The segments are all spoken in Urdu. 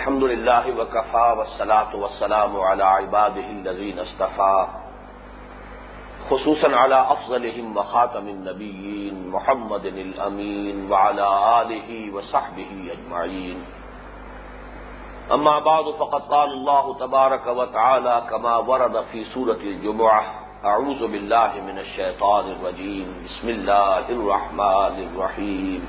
الحمد لله وكفى والصلاة والسلام على عباده الذين اصطفى. خصوصا على أفضلهم وخاتم النبيين محمد الأمين وعلى آله وصحبه أجمعين. أما بعد، فقد قال الله تبارك وتعالى كما ورد في سورة الجمعة أعوذ بالله من الشيطان الرجيم. بسم الله الرحمن الرحيم.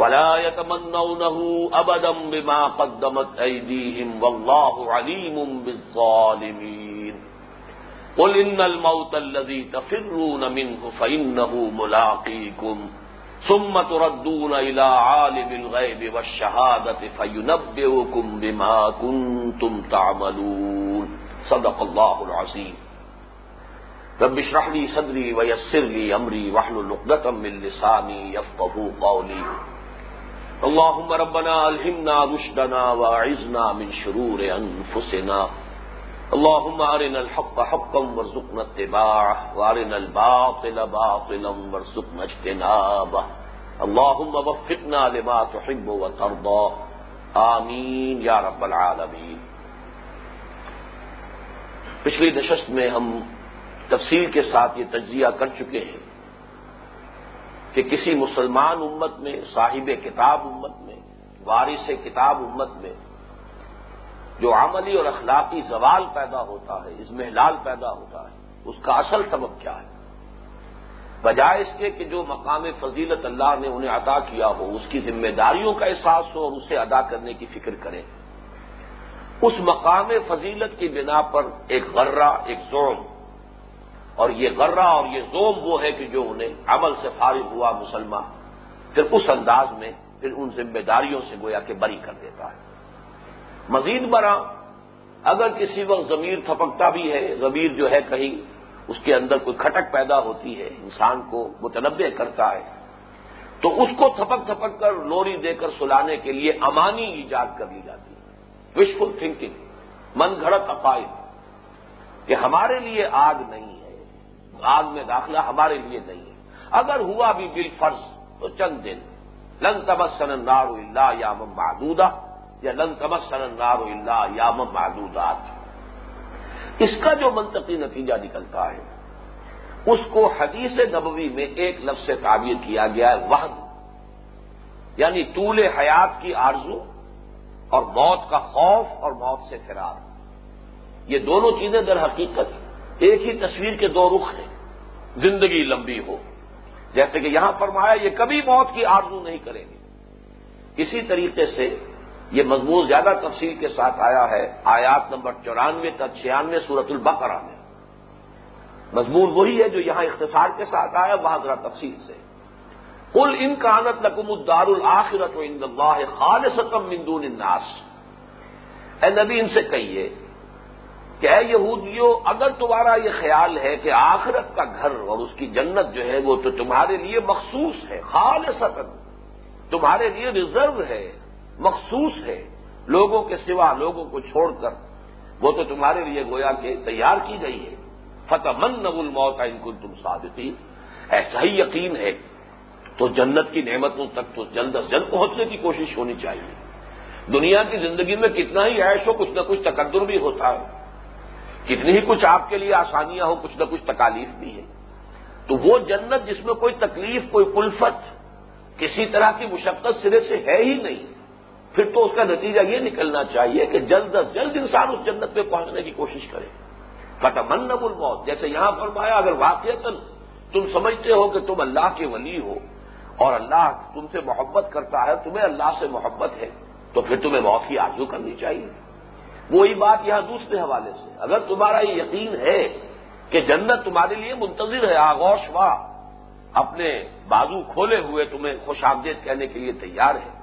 ولا يتمنونه أبدا بما قدمت أيديهم والله عليم بالظالمين. قل إن الموت الذي تفرون منه فإنه ملاقيكم. ثم تردون إلى عالم الغيب والشهادة فينبئكم بما كنتم تعملون. صدق الله العظيم. رب اشرح لي صدري ويسر لي أمري واحلل عقدة من لساني يفقهوا قولي. اللهم ربنا الهمنا رشدنا واعذنا من شرور انفسنا اللهم ارنا الحق حقا وارزقنا اتباعه وارنا الباطل باطلا وارزقنا اجتنابه. اللهم وفقنا لما تحب وترضى. آمین یا رب العالمین پچھلی نشست میں ہم تفصیل کے ساتھ یہ تجزیہ کر چکے ہیں۔ کہ کسی مسلمان امت میں، صاحب کتاب امت میں، وارث کتاب امت میں جو عملی اور اخلاقی زوال پیدا ہوتا ہے اس محلال پیدا ہوتا ہے، اس کا اصل سبب کیا ہے؟ بجائے اس کے کہ جو مقام فضیلت اللہ نے انہیں عطا کیا ہو، اس کی ذمہ داریوں کا احساس ہو اور اسے ادا کرنے کی فکر کریں اس مقام فضیلت کی بنا پر ایک غرہ، ایک زوم اور یہ غرہ اور یہ زوم وہ ہے کہ جو انہیں عمل سے فارغ ہوا مسلمان، پھر اس انداز میں پھر ان ذمہ داریوں سے گویا کہ بری کر دیتا ہے۔ مزید برآں، اگر کسی وقت ضمیر تھپکتا بھی ہے، ضمیر جو ہے کہیں اس کے اندر کوئی کھٹک پیدا ہوتی ہے، انسان کو متنوع کرتا ہے، تو اس کو تھپک تھپک کر لوری دے کر سلانے کے لیے امانی ایجاد کر لی جاتی ہے۔ وشفل تھنکنگ من گھڑت عقائد کہ ہمارے لیے آگ نہیں ہے۔ آگ میں داخلہ ہمارے لیے نہیں ہے۔ اگر ہوا بھی بل فرض تو چند دن۔ لن تمسن نارو اللہ یام محدودہ یا لن تمسن نارو اللہ یام محدودات اس کا جو منطقی نتیجہ نکلتا ہے، اس کو حدیث نبوی میں ایک لفظ سے تعبیر کیا گیا ہے وحد یعنی طول حیات کی آرزو اور موت کا خوف اور موت سے فرار۔ یہ دونوں چیزیں در حقیقت ایک ہی تصویر کے دو رخ ہیں، زندگی لمبی ہو۔ جیسے کہ یہاں فرمایا، یہ کبھی موت کی آرزو نہیں کریں گے۔ اسی طریقے سے یہ مضمون زیادہ تفصیل کے ساتھ آیا ہے، آیات نمبر چورانوے تک چھیانوے سورت البقرہ میں۔ مضمون وہی ہے جو یہاں اختصار کے ساتھ آیا وہاں ذرا تفصیل سے۔ کل ان کانت لکم الدار الآخرت و ان اللہ خالصتم من دون الناس۔ اے نبی، ان سے کہیے کہ اے یہودیو، اگر تمہارا یہ خیال ہے کہ آخرت کا گھر اور اس کی جنت جو ہے وہ تو تمہارے لیے مخصوص ہے خالص تمہارے لیے ریزرو ہے، مخصوص ہے، لوگوں کے سوا لوگوں کو چھوڑ کر وہ تو تمہارے لیے گویا کہ تیار کی گئی ہے۔ فتح من نب الموت ان کو تم صادقی ایسا ہی یقین ہے، تو جنت کی نعمتوں تک تو جلد از جلد پہنچنے کی کوشش ہونی چاہیے۔ دنیا کی زندگی میں کتنا ہی عیش ہو، کچھ نہ کچھ تقدر بھی ہوتا ہے۔ کتنی ہی کچھ آپ کے لیے آسانیاں ہوں، کچھ نہ کچھ تکالیف بھی ہے۔ تو وہ جنت جس میں کوئی تکلیف، کوئی کلفت، کسی طرح کی مشقت سرے سے ہے ہی نہیں۔ پھر تو اس کا نتیجہ یہ نکلنا چاہیے کہ جلد از جلد انسان اس جنت پہ پہنچنے کی کوشش کرے۔ فتح من الموت، جیسے یہاں فرمایا، اگر واقع تم سمجھتے ہو کہ تم اللہ کے ولی ہو اور اللہ تم سے محبت کرتا ہے، تمہیں اللہ سے محبت ہے، تو پھر تمہیں موت کی آرزو کرنی چاہیے۔ وہی بات یہاں دوسرے حوالے سے۔ اگر تمہارا یہ یقین ہے کہ جنت تمہارے لیے منتظر ہے، آغوش واہ اپنے بازو کھولے ہوئے تمہیں خوش آمدید کہنے کے لیے تیار ہے،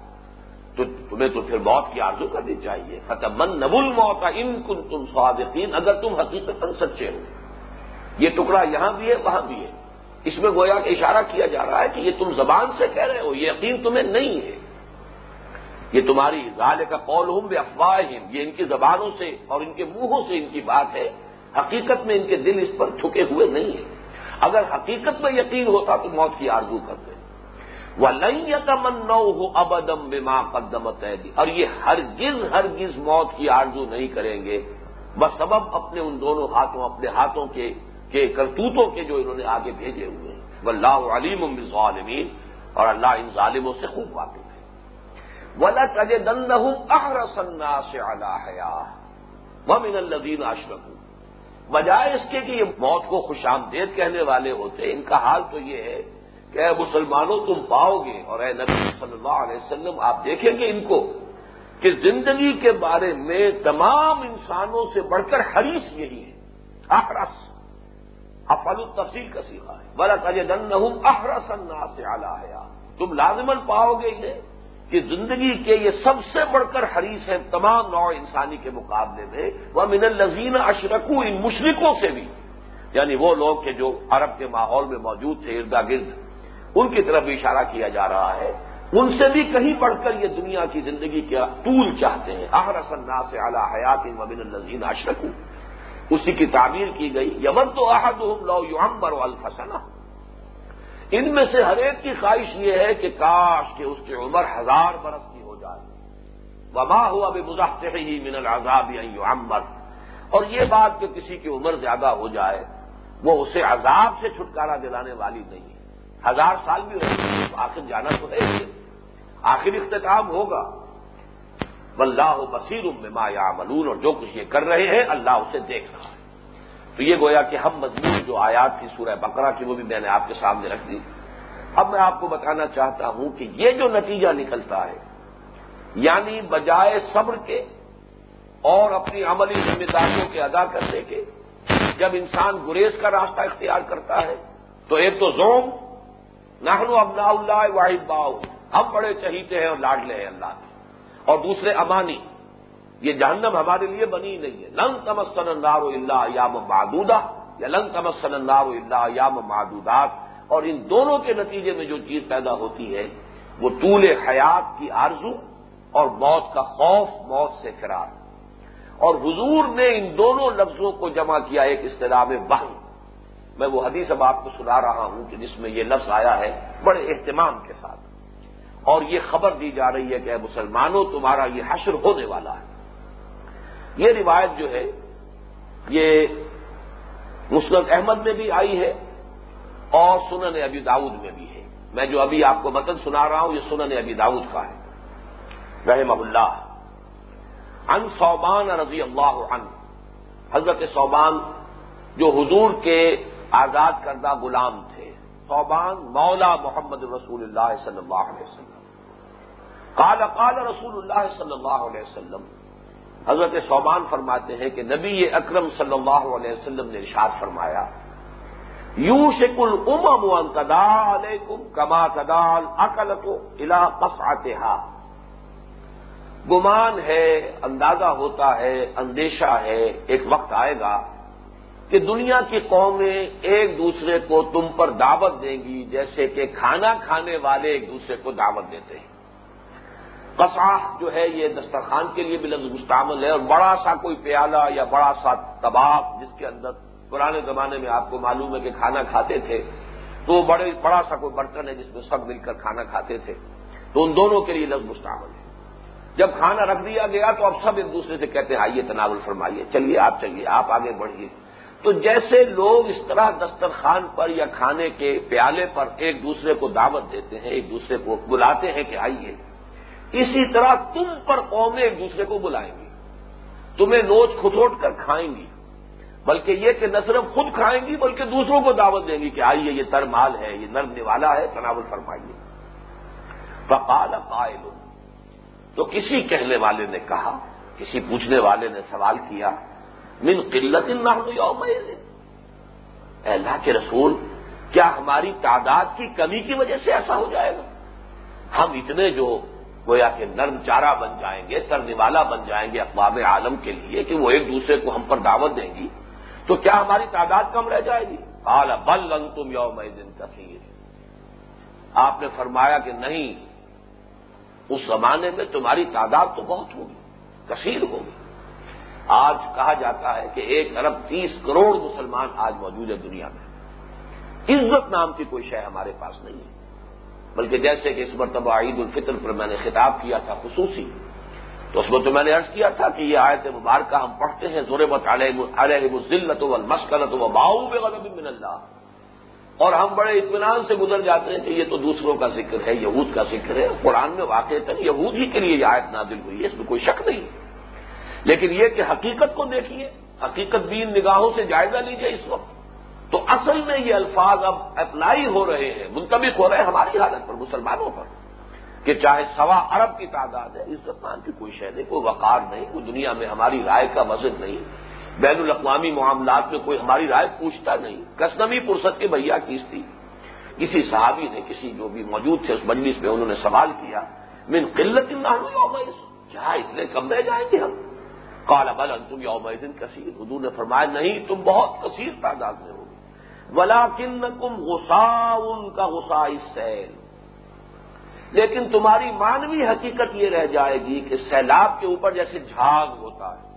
تو تمہیں تو پھر موت کی آرزو کرنی چاہیے۔ فتح من نبل موت ان کن تم سوادین اگر تم حقیقت سچے ہو۔ یہ ٹکڑا یہاں بھی ہے، وہاں بھی ہے۔ اس میں گویا کہ اشارہ کیا جا رہا ہے کہ یہ تم زبان سے کہہ رہے ہو، یہ یقین تمہیں نہیں ہے۔ یہ تمہاری ظال کا قول ہوں بے افواہ یہ ان کی زبانوں سے اور ان کے منہوں سے ان کی بات ہے۔ حقیقت میں ان کے دل اس پر چھکے ہوئے نہیں ہیں۔ اگر حقیقت میں یقین ہوتا تو موت کی آرزو کرتے۔ وہ لئی من ہو ابدم بے ماں قدمت اور یہ ہرگز ہرگز موت کی آرزو نہیں کریں گے۔ بس سبب اپنے ان دونوں ہاتھوں، اپنے ہاتھوں کے کے کرتوتوں کے جو انہوں نے آگے بھیجے ہوئے ہیں۔ وہ اللہ علیم ظالمین اور اللہ ان ظالموں سے خوب واقف ہے۔ ولا تجے دن اہر سنا سے حیا وہ الدین اشرف بجائے اس کے کہ یہ موت کو خوش آمدید کہنے والے ہوتے، ان کا حال تو یہ ہے کہ اے مسلمانوں، تم پاؤ گے اور اے نبی صلی اللہ علیہ وسلم، آپ دیکھیں گے ان کو کہ زندگی کے بارے میں تمام انسانوں سے بڑھ کر حریص یہی ہے. احرس افل التفصیل کا سیکھا ہے. بڑا تج دن احرس انا سے آلہ تم لازمن پاؤ گے انہیں. کہ زندگی کے یہ سب سے بڑھ کر حریص ہیں تمام نوع انسانی کے مقابلے میں، وہ من الزین اشرکو ان مشرقوں سے بھی۔ یعنی وہ لوگ کہ جو عرب کے ماحول میں موجود تھے، اردا گرد۔ ان کی طرف بھی اشارہ کیا جا رہا ہے۔ ان سے بھی کہیں بڑھ کر یہ دنیا کی زندگی کا طول چاہتے ہیں۔ آہر سنا سے حیات ان وبن الزین اشرکو۔ اسی کی تعبیر کی گئی، یمن تو احد لو یومبر الفسنا ان میں سے ہر ایک کی خواہش یہ ہے کہ کاش کہ اس کی عمر ہزار برس کی ہو جائے۔ وبا ہوا بھی مظاہر ہی من العذاب یومبر اور یہ بات کہ کسی کی عمر زیادہ ہو جائے، وہ اسے عذاب سے چھٹکارا دلانے والی نہیں ہے۔ ہزار سال بھی ہو آخر جانا تو ہے آخر اختتام ہوگا۔ واللہ بصیر بما یعملون اور جو کچھ یہ کر رہے ہیں، اللہ اسے دیکھ رہا ہے۔ تو یہ گویا کہ ہم مضمون جو آیات تھی سورہ بقرہ کی وہ بھی میں نے آپ کے سامنے رکھ دی۔ اب میں آپ کو بتانا چاہتا ہوں کہ یہ جو نتیجہ نکلتا ہے یعنی بجائے صبر کے اور اپنی عملی ذمہ داریوں کے ادا کرنے کے، جب انسان گریز کا راستہ اختیار کرتا ہے، تو ایک تو زوم نہنو ابنا اللہ واحد باؤ، ہم بڑے چہیتے ہیں اور لاڈلے ہیں اللہ کے۔ اور دوسرے امانی یہ جہنم ہمارے لیے بنی نہیں ہے۔ لنگ تمسن اندار اللہ یام معدودہ، یا لنگ تمسن اندار اللہ یام معدودات۔ اور ان دونوں کے نتیجے میں جو چیز پیدا ہوتی ہے، وہ طول حیات کی آرزو اور موت کا خوف، موت سے فرار۔ اور حضور نے ان دونوں لفظوں کو جمع کیا ایک اصطلاح میں بہن میں وہ حدیث اب آپ کو سنا رہا ہوں کہ جس میں یہ لفظ آیا ہے بڑے اہتمام کے ساتھ۔ اور یہ خبر دی جا رہی ہے کہ اے مسلمانوں، تمہارا یہ حشر ہونے والا ہے۔ یہ روایت جو ہے، یہ مسلم احمد میں بھی آئی ہے اور سنن ابی داود میں بھی ہے۔ میں جو ابھی آپ کو متن سنا رہا ہوں، یہ سنن ابی داود کا ہے۔ رحم اللہ۔ ان صوبان رضی اللہ عنہ۔ حضرت صوبان جو حضور کے آزاد کردہ غلام تھے۔ صوبان مولا محمد رسول اللہ صلی اللہ علیہ وسلم۔ قال قال رسول اللہ صلی اللہ علیہ وسلم حضرت صوبان فرماتے ہیں کہ نبی اکرم صلی اللہ علیہ وسلم نے ارشاد فرمایا یو شکل ام کدال کما کدال اکل تو الا آتے گمان ہے، اندازہ ہوتا ہے، اندیشہ ہے، ایک وقت آئے گا کہ دنیا کی قومیں ایک دوسرے کو تم پر دعوت دیں گی، جیسے کہ کھانا کھانے والے ایک دوسرے کو دعوت دیتے ہیں۔ قصا جو ہے یہ دسترخوان کے لیے بھی لفظ مستعمل ہے اور بڑا سا کوئی پیالہ یا بڑا سا تباہ جس کے اندر پرانے زمانے میں آپ کو معلوم ہے کہ کھانا کھاتے تھے، تو بڑے، بڑا سا کوئی برتن ہے جس میں سب مل کر کھانا کھاتے تھے۔ تو ان دونوں کے لیے لفظ مستعمل ہے۔ جب کھانا رکھ دیا گیا تو اب سب ایک دوسرے سے کہتے ہیں، آئیے تناول فرمائیے۔ چلیے آپ چلیے، آپ آگے بڑھیے۔ تو جیسے لوگ اس طرح دسترخوان پر یا کھانے کے پیالے پر ایک دوسرے کو دعوت دیتے ہیں، ایک دوسرے کو بلاتے ہیں کہ آئیے۔ اسی طرح تم پر قومیں ایک دوسرے کو بلائیں گی۔ تمہیں نوچ کھتوٹ کر کھائیں گی۔ بلکہ یہ کہ نہ صرف خود کھائیں گی، بلکہ دوسروں کو دعوت دیں گی کہ آئیے، یہ تر مال ہے، یہ نرم والا ہے، تناول فرمائیے۔ فقال قائل۔ تو کسی کہنے والے نے کہا، کسی پوچھنے والے نے سوال کیا، من قلت یوم اللہ کے رسول، کیا ہماری تعداد کی کمی کی وجہ سے ایسا ہو جائے گا؟ ہم اتنے جو گویا کہ نرم چارہ بن جائیں گے ترنیوالا بن جائیں گے اقوام عالم کے لیے کہ وہ ایک دوسرے کو ہم پر دعوت دیں گی۔ تو کیا ہماری تعداد کم رہ جائے گی؟ اعلی بل رنگ تم یوم دن کثیر۔ آپ نے فرمایا کہ نہیں، اس زمانے میں تمہاری تعداد تو بہت ہوگی، کثیر ہوگی۔ آج کہا جاتا ہے کہ ایک ارب تیس کروڑ مسلمان آج موجود ہے دنیا میں۔ عزت نام کی کوئی شے ہمارے پاس نہیں ہے۔ بلکہ جیسے کہ اس مرتبہ عید الفطر پر میں نے خطاب کیا تھا خصوصی، تو اس میں تو میں نے عرض کیا تھا کہ یہ آیت مبارکہ ہم پڑھتے ہیں زور علیہ ذلت و مسکلت و باؤ من اللہ۔ اور ہم بڑے اطمینان سے گزر جاتے ہیں کہ یہ تو دوسروں کا ذکر ہے، یہود کا ذکر ہے۔ قرآن میں واقع تھا یہود ہی کے لیے یہ آیت نادل ہوئی ہے، اس میں کوئی شک نہیں۔ لیکن یہ کہ حقیقت کو دیکھیے، حقیقت بھی نگاہوں سے جائزہ لیجیے اس وقت۔ تو اصل میں یہ الفاظ اب اپلائی ہو رہے ہیں منتبک ہو رہے ہیں ہماری حالت پر، مسلمانوں پر، کہ چاہے سوا ارب کی تعداد ہے، عزت مان کی کوئی شہ نہیں، کوئی وقار نہیں، کوئی دنیا میں ہماری رائے کا وزن نہیں، بین الاقوامی معاملات میں کوئی ہماری رائے پوچھتا نہیں۔ کسنمی پرست کے بھیا کیس تھی؟ کسی صحابی نے، کسی جو بھی موجود تھے، اس مجلس میں انہوں نے سوال کیا، من قلت کیا اتنے کم رہ جائیں گے ہم؟ کالا بل انتم یوم دن کثیر۔ حضور نے فرمایا، نہیں، تم بہت کثیر تعداد میں ہو۔ ولا کن کم غسا ان کا غسا سیل۔ لیکن تمہاری مانوی حقیقت یہ رہ جائے گی کہ سیلاب کے اوپر جیسے جھاگ ہوتا ہے۔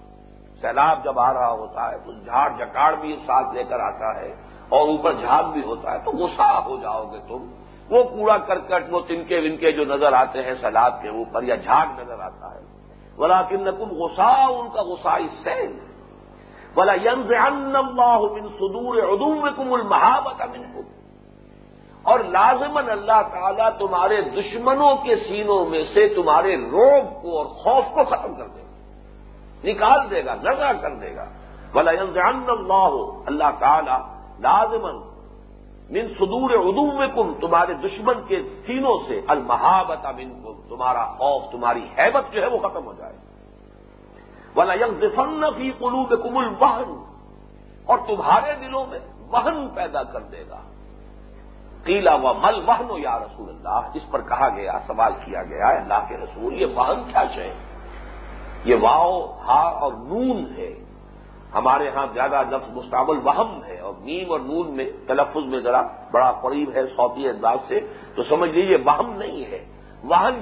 سیلاب جب آ رہا ہوتا ہے، تو جھاڑ جکاڑ بھی ساتھ لے کر آتا ہے اور اوپر جھاگ بھی ہوتا ہے، تو غصہ ہو جاؤ گے تم۔ وہ کوڑا کرکٹ، وہ تنکے ونکے جو نظر آتے ہیں سیلاب کے اوپر یا جھاگ نظر آتا ہے۔ بلا کن کم غسا ان کا غسا سیل۔ بلا ینز اللہ من صدور ادوم کم المحابت کو اور لازمن اللہ تعالیٰ تمہارے دشمنوں کے سینوں میں سے تمہارے روب کو اور خوف کو ختم کر دے گا۔ نکال دے گا نرا کر دے گا۔ بلا اللہ اللہ تعالیٰ لازمن من صدور ادوم کم تمہارے دشمن کے سینوں سے المحابت من کم تمہارا خوف، تمہاری حیبت جو ہے وہ ختم ہو جائے۔ ولا یکن فی قلوب کمل وہن اور تمہارے دلوں میں وہن پیدا کر دے گا۔ قیلا و مل وہن یا رسول اللہ اس پر کہا گیا، سوال کیا گیا اللہ کے رسول، یہ وہن کیا چاہے یہ واؤ ہا اور نون ہے۔ ہمارے ہاں زیادہ لفظ مستعمل وہم ہے، اور نیم اور نون میں، تلفظ میں ذرا بڑا قریب ہے سوتی انداز سے، تو سمجھ لیجیے وہم نہیں ہے۔ وہن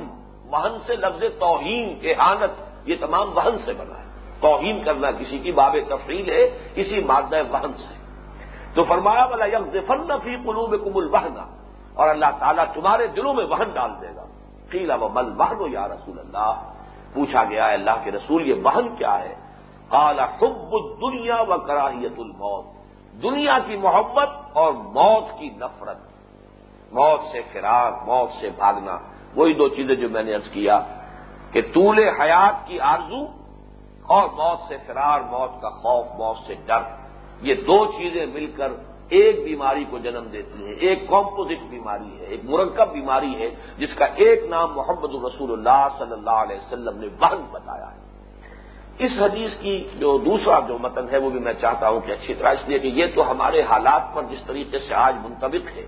وہن سے لفظ توہین احانت یہ تمام وہن سے بنا۔ توہین کرنا کسی کی باب تفریح ہے، اسی مادہ وہن سے۔ تو فرمایا والا یکن فی قلوب کم الوہنا اور اللہ تعالیٰ تمہارے دلوں میں وہن ڈال دے گا۔ قیلا و مل وہن یا رسول اللہ پوچھا گیا ہے اللہ کے رسول، یہ وہن کیا ہے؟ کالا حب دنیا و کراہیت الموت۔ دنیا کی محبت اور موت کی نفرت۔ موت سے فرار موت سے بھاگنا۔ وہی دو چیزیں جو میں نے ارض کیا کہ طول حیات کی آرزو اور موت سے فرار، موت کا خوف، موت سے ڈر۔ یہ دو چیزیں مل کر ایک بیماری کو جنم دیتی ہیں۔ ایک کمپوزٹ بیماری ہے، ایک مرکب بیماری ہے، جس کا ایک نام محمد الرسول اللہ صلی اللہ علیہ وسلم نے وہن بتایا ہے۔ اس حدیث کی جو دوسرا جو متن ہے، وہ بھی میں چاہتا ہوں کہ اچھی طرح اس لیے کہ یہ تو ہمارے حالات پر جس طریقے سے آج منتبک ہے۔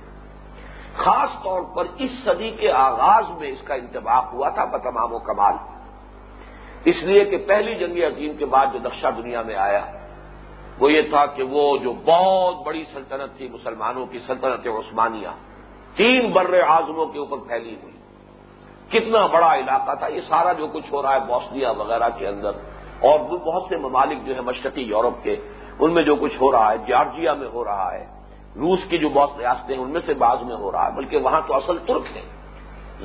خاص طور پر اس صدی کے آغاز میں اس کا انتباق ہوا تھا بتمام و کمال۔ اس لیے کہ پہلی جنگ عظیم کے بعد جو نقشہ دنیا میں آیا، وہ یہ تھا کہ وہ جو بہت بڑی سلطنت تھی مسلمانوں کی، سلطنت عثمانیہ، تین بر اعظموں کے اوپر پھیلی ہوئی۔ کتنا بڑا علاقہ تھا، یہ سارا جو کچھ ہو رہا ہے بوسنیا وغیرہ کے اندر، اور بہت سے ممالک جو ہے مشرقی یورپ کے، ان میں جو کچھ ہو رہا ہے، جارجیا میں ہو رہا ہے، روس کی جو بہت ریاستیں ہیں، ان میں سے بعض میں ہو رہا ہے، بلکہ وہاں تو اصل ترک ہے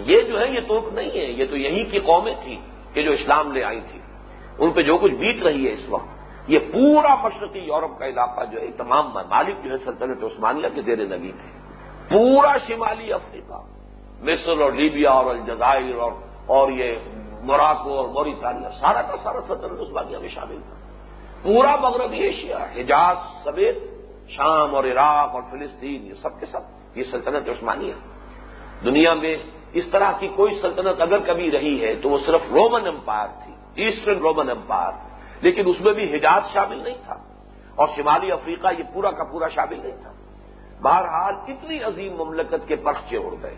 یہ جو ہے یہ ترک نہیں ہے یہ تو یہیں کی قومیں تھیں۔ کہ جو اسلام لے آئی تھی، ان پہ جو کچھ بیت رہی ہے اس وقت، یہ پورا مشرقی یورپ کا علاقہ جو ہے، تمام ممالک جو ہے سلطنت عثمانیہ کے زیر نگی تھے۔ پورا شمالی افریقہ، مصر اور لیبیا اور الجزائر اور اور یہ موراکو اور موریتانیہ سارا کا سارا سلطنت عثمانیہ میں شامل تھا۔ پورا مغربی ایشیا، حجاز سمیت شام اور عراق اور فلسطین، یہ سب کے سب، یہ سلطنت عثمانیہ۔ دنیا میں اس طرح کی کوئی سلطنت اگر کبھی رہی ہے تو وہ صرف رومن امپائر تھی، ایسٹرن رومن امپائر۔ لیکن اس میں بھی حجاز شامل نہیں تھا۔ اور شمالی افریقہ یہ پورا کا پورا شامل نہیں تھا۔ بہرحال اتنی عظیم مملکت کے پرچے اڑ گئے،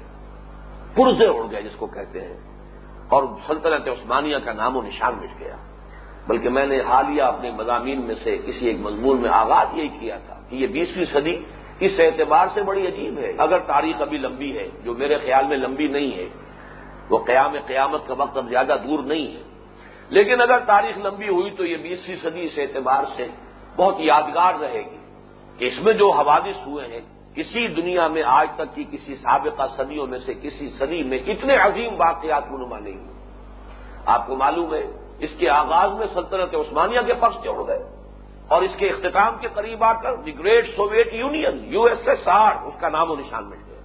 پرزے اڑ گئے جس کو کہتے ہیں۔ اور سلطنت عثمانیہ کا نام و نشان مٹ گیا۔ بلکہ میں نے حالیہ اپنے مضامین میں سے کسی ایک مضمون میں آغاز یہی کیا تھا کہ یہ بیسویں صدی اس اعتبار سے بڑی عجیب ہے۔ اگر تاریخ ابھی لمبی ہے، جو میرے خیال میں لمبی نہیں ہے، وہ قیام قیامت کا وقت اب زیادہ دور نہیں ہے۔ لیکن اگر تاریخ لمبی ہوئی تو یہ بیسویں صدی اس اعتبار سے بہت یادگار رہے گی کہ اس میں جو حوادث ہوئے ہیں کسی دنیا میں آج تک کی کسی سابقہ صدیوں میں سے کسی صدی میں اتنے عظیم واقعات منما نہیں۔ ہوئے آپ کو معلوم ہے، اس کے آغاز میں سلطنت عثمانیہ کے پکش جوڑ گئے۔ اور اس کے اختتام کے قریب آ کر the great Soviet Union, U S S R, اس کا نام و نشان مل گیا۔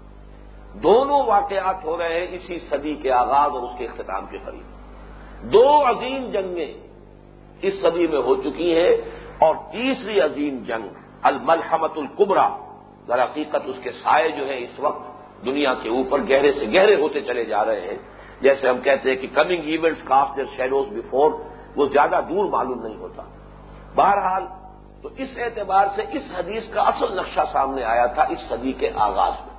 دونوں واقعات ہو رہے ہیں اسی صدی کے آغاز اور اس کے اختتام کے قریب۔ دو عظیم جنگیں اس صدی میں ہو چکی ہیں اور تیسری عظیم جنگ الملحمت القبرا در حقیقت اس کے سائے جو ہے اس وقت دنیا کے اوپر گہرے سے گہرے ہوتے چلے جا رہے ہیں۔ جیسے ہم کہتے ہیں کہ coming events cast their shadows before وہ زیادہ دور معلوم نہیں ہوتا۔ بہرحال تو اس اعتبار سے اس حدیث کا اصل نقشہ سامنے آیا تھا اس صدی کے آغاز میں۔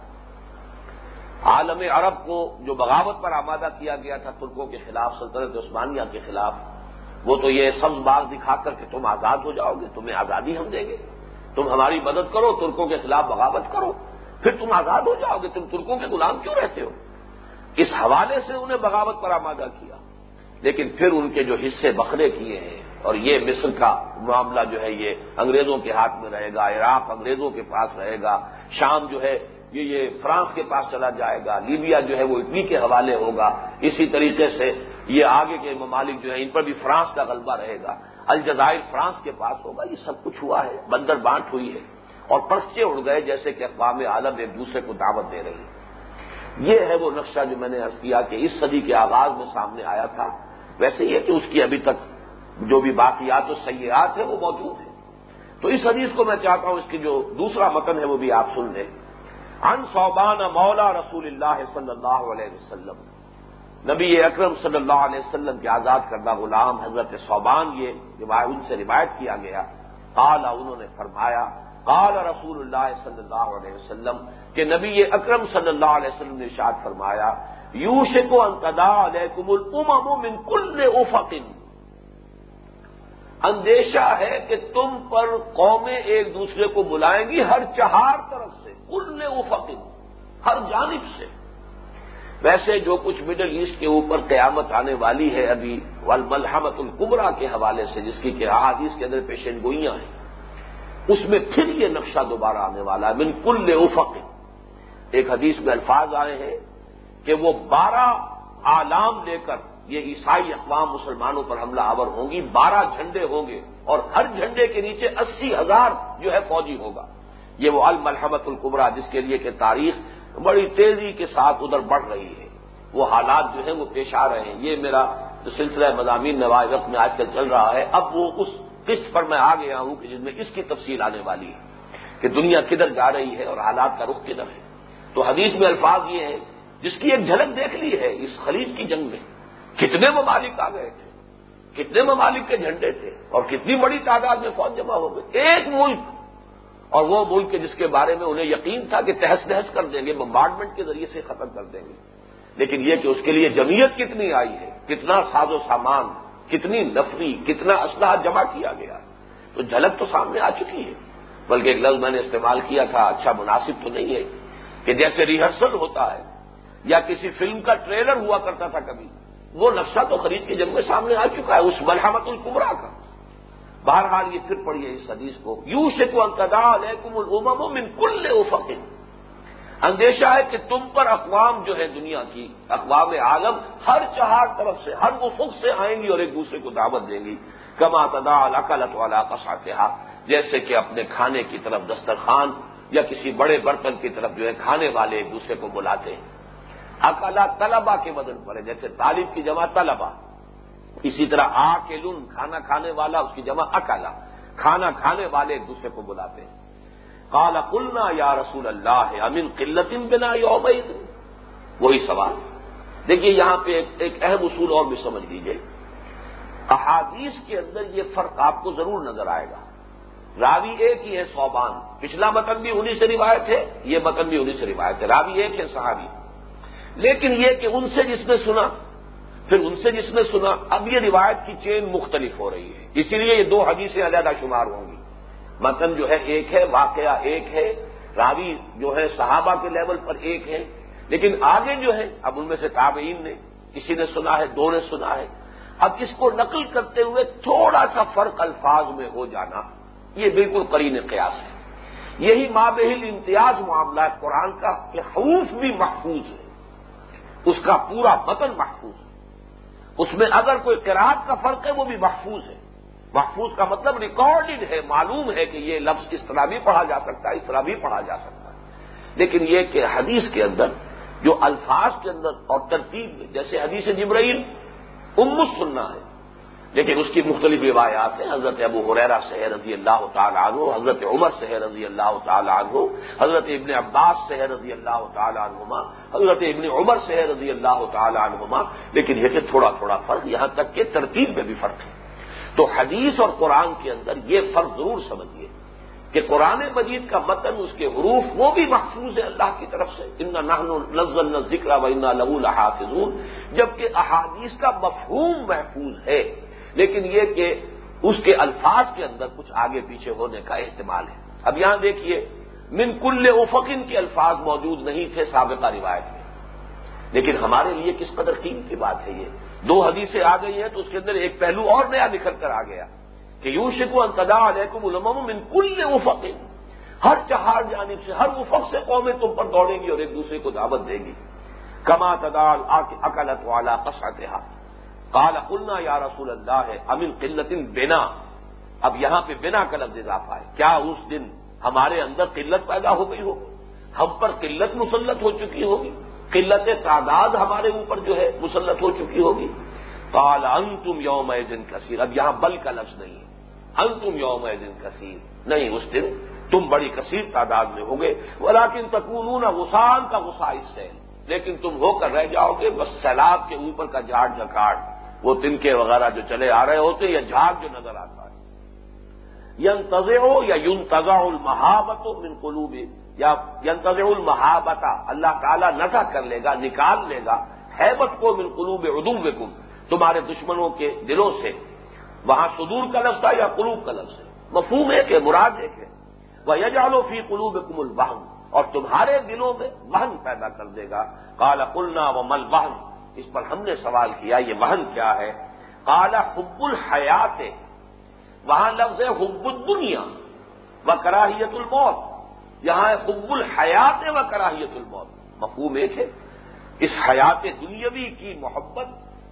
عالم عرب کو جو بغاوت پر آمادہ کیا گیا تھا ترکوں کے خلاف، سلطنت عثمانیہ کے خلاف، وہ تو یہ سب باغ دکھا کر کہ تم آزاد ہو جاؤ گے، تمہیں آزادی ہم دیں گے۔ تم ہماری مدد کرو، ترکوں کے خلاف بغاوت کرو۔ پھر تم آزاد ہو جاؤ گے، تم ترکوں کے غلام کیوں رہتے ہو؟ اس حوالے سے انہیں بغاوت پر آمادہ کیا۔ لیکن پھر ان کے جو حصے بکھرے کیے ہیں اور یہ مصر کا معاملہ جو ہے یہ انگریزوں کے ہاتھ میں رہے گا، عراق انگریزوں کے پاس رہے گا، شام جو ہے یہ یہ فرانس کے پاس چلا جائے گا، لیبیا جو ہے وہ اٹلی کے حوالے ہوگا۔ اسی طریقے سے یہ آگے کے ممالک جو ہے ان پر بھی فرانس کا غلبہ رہے گا۔ الجزائر فرانس کے پاس ہوگا، یہ سب کچھ ہوا ہے، بندر بانٹ ہوئی ہے۔ اور پرچے اڑ گئے جیسے کہ اقوام عالم ایک دوسرے کو دعوت دے رہی ہے یہ ہے وہ نقشہ جو میں نے ارض کیا کہ اس صدی کے آغاز میں سامنے آیا تھا۔ ویسے یہ کہ اس کی ابھی تک جو بھی باقیات و سیاحت ہیں وہ موجود ہیں۔ تو اس حدیث کو میں چاہتا ہوں اس کی جو دوسرا متن ہے وہ بھی آپ سن لیں۔ ان صوبان مولا رسول اللہ صلی اللہ علیہ وسلم۔ نبی اکرم صلی اللہ علیہ وسلم کے آزاد کردہ غلام حضرت صوبان یہ ان سے روایت کیا گیا۔ قال، انہوں نے فرمایا، قال رسول اللہ صلی اللہ علیہ وسلم کہ نبی اکرم صلی اللہ علیہ وسلم نے ارشاد فرمایا یوش کو انتدا علیکم الامم من کل افقن اندیشہ ہے کہ تم پر قومیں ایک دوسرے کو بلائیں گی ہر چہار طرف سے، کل افقن ہر جانب سے۔ ویسے جو کچھ مڈل ایسٹ کے اوپر قیامت آنے والی ہے ابھی والملحمت القبرا کے حوالے سے، جس کی کہ حادیث کے اندر پیشن گوئیاں ہیں، اس میں پھر یہ نقشہ دوبارہ آنے والا ہے بالکل افق۔ ایک حدیث میں الفاظ آئے ہیں کہ وہ بارہ آلام لے کر یہ عیسائی اقوام مسلمانوں پر حملہ آور ہوں گی، بارہ جھنڈے ہوں گے اور ہر جھنڈے کے نیچے اسی ہزار جو ہے فوجی ہوگا۔ یہ وہ الملحمت القبرا جس کے لیے کہ تاریخ بڑی تیزی کے ساتھ ادھر بڑھ رہی ہے۔ وہ حالات جو ہیں وہ پیش آ رہے ہیں۔ یہ میرا جو سلسلہ مضامین نواز وقت میں آج کل چل رہا ہے۔ اب وہ اس قسط پر میں آ گیا ہوں کہ جس میں اس کی تفصیل آنے والی ہے کہ دنیا کدھر جا رہی ہے اور حالات کا رخ کدھر ہے۔ تو حدیث میں الفاظ یہ ہیں، جس کی ایک جھلک دیکھ لی ہے اس خلیج کی جنگ میں کتنے ممالک آ گئے تھے، کتنے ممالک کے جھنڈے تھے، اور کتنی بڑی تعداد میں فوج جمع ہو گئے ایک ملک۔ اور وہ ملک جس کے بارے میں انہیں یقین تھا کہ تہس نہس کر دیں گے، بمبارڈمنٹ کے ذریعے سے ختم کر دیں گے۔ لیکن یہ کہ اس کے لیے جمعیت کتنی آئی ہے، کتنا ساز و سامان، کتنی نفری، کتنا اسلحہ جمع کیا گیا، تو جھلک تو سامنے آ چکی ہے۔ بلکہ ایک لفظ میں نے استعمال کیا تھا اچھا مناسب تو نہیں ہے، کہ جیسے ریہرسل ہوتا ہے، یا کسی فلم کا ٹریلر ہوا کرتا تھا کبھی۔ وہ نقشہ تو خرید کے جنگ میں سامنے آ چکا ہے، اس مرحمت القبرا کا۔ بہرحال یہ پھر پڑھیے اس حدیث کو۔ یو شکو انتدا علیکم العمم من کل افق۔ اندیشہ ہے کہ تم پر اقوام جو ہے دنیا کی، اقوام عالم، ہر چہار طرف سے، ہر افق سے آئیں گی اور ایک دوسرے کو دعوت دیں گی۔ کما تدا القلت والا قساتحا جیسے کہ اپنے کھانے کی طرف دسترخوان یا کسی بڑے برتن کی طرف جو ہے کھانے والے ایک دوسرے کو بلاتے ہیں۔ اکلا طلبا کے بدن پر ہے۔ جیسے طالب کی جمع طلبا اسی طرح آ کے لن کھانا کھانے والا، اس کی جمع اکالا کھانا کھانے والے ایک دوسرے کو بلاتے ہیں۔ کالا کلنا یا رسول اللہ ہے امین قلت بنا یوم وہی سوال۔ دیکھیے، یہاں پہ ایک اہم اصول اور بھی سمجھ لیجیے احادیث کے اندر یہ فرق آپ کو ضرور نظر آئے گا۔ راوی ایک ہی ہے صوبان۔ پچھلا متن بھی انہیں سے روایت ہے، یہ متن بھی انہیں سے روایت ہے۔ راوی ایک ہے، صحابی۔ لیکن یہ کہ ان سے جس نے سنا، پھر ان سے جس نے سنا، اب یہ روایت کی چین مختلف ہو رہی ہے۔ اسی لیے یہ دو حدیثیں علیحدہ شمار ہوں گی۔ متن جو ہے ایک ہے، واقعہ ایک ہے۔ راوی جو ہے صحابہ کے لیول پر ایک ہے۔ لیکن آگے جو ہے، اب ان میں سے تابعین نے کسی نے سنا ہے، دو نے سنا ہے۔ اب اس کو نقل کرتے ہوئے تھوڑا سا فرق الفاظ میں ہو جانا۔ یہ بالکل قرین قیاس ہے۔ یہی مابہل امتیاز معاملہ ہے قرآن کا کہ حروف بھی محفوظ ہے اس کا پورا متن محفوظ ہے۔ اس میں اگر کوئی قرآد کا فرق ہے، وہ بھی محفوظ ہے۔ محفوظ کا مطلب ریکارڈڈ ہے، معلوم ہے کہ یہ لفظ اس طرح بھی پڑھا جا سکتا ہے، اس طرح بھی پڑھا جا سکتا ہے۔ لیکن یہ کہ حدیث کے اندر، جو الفاظ کے اندر اور ترتیب میں، جیسے حدیث جبرائیل، ام سننا ہے۔ لیکن اس کی مختلف روایات ہیں، حضرت ابو حریرا سے رضی اللہ تعالیٰ عنہ، حضرت عمر سے رضی اللہ تعالیٰ عنہ، حضرت ابن عباس سے رضی اللہ تعالیٰ عنہما، حضرت ابن عمر سے رضی اللہ تعالیٰ عنہما، لیکن یہ کہ تھوڑا تھوڑا فرق یہاں تک کہ ترتیب میں بھی فرق ہے۔ تو حدیث اور قرآن کے اندر یہ فرق ضرور سمجھیے کہ قرآن مجید کا متن، اس کے حروف، وہ بھی محفوظ ہے اللہ کی طرف سے۔ ان نہ ذکر و ان لہو الحافظ جبکہ احادیث کا مفہوم محفوظ ہے۔ لیکن یہ کہ اس کے الفاظ کے اندر کچھ آگے پیچھے ہونے کا احتمال ہے۔ اب یہاں دیکھیے، من کل افقن کے الفاظ موجود نہیں تھے سابقہ روایت میں۔ لیکن ہمارے لیے کس قدر قیمتی بات ہے یہ۔ دو حدیثیں آ گئی ہیں تو اس کے اندر ایک پہلو اور نیا نکل کر آ گیا۔ کہ یوں شکو انتدا علیکم علم من کل افقن۔ ہر چہار جانب سے، ہر افق سے قومیں تم پر دوڑیں گی اور ایک دوسرے کو دعوت دیں گی۔ کما تدال اکلت والا قسطہ کالا قلنا یا رسول اللہ ہے امن قلت بنا۔ اب یہاں پہ بنا کا لفظ اضافہ ہے۔ کیا اس دن ہمارے اندر قلت پیدا ہو گئی ہو؟ ہم پر قلت مسلط ہو چکی ہوگی؟ قلت تعداد ہمارے اوپر جو ہے مسلط ہو چکی ہوگی؟ کال ان تم یوم دن کثیر۔ اب یہاں بل کا لفظ نہیں ہے۔ ان تم یوم دن کثیر۔ نہیں، اس دن تم بڑی کثیر تعداد میں ہوگے۔ ولاکن تکون غسان کا غسا اس سے۔ لیکن تم ہو کر رہ جاؤ گے، بس سیلاب کے اوپر کا جھاڑ جکاٹ وہ تنکے وغیرہ جو چلے آ رہے ہوتے یا جھاگ جو نظر آتا ہے۔ ین تزے ہو یا یون تزا المحابت من قلوب۔ یا ین تز المحابتا۔ اللہ تعالیٰ نزا کر لے گا، نکال لے گا۔ حیبت کو من قلوب ادوب تمہارے دشمنوں کے دلوں سے۔ وہاں سدور کا لفظ تھا یا قلوب کا لفظ ہے؟ مفہوم ہے کہ مراد ایک ہے۔ وہ یجالو فی قلوب کم البہن اور تمہارے دلوں میں وہن پیدا کر دے گا۔ کالا کلنا و مل بہن اس پر ہم نے سوال کیا، یہ وہن کیا ہے؟ کالا حب الحیات، وہاں لفظ ہے حب الدنیا و کراہیت الموت، یہاں ہے حب الحیات و کراہیت الموت۔ مفہوم ایک ہے، اس حیات دنیاوی کی محبت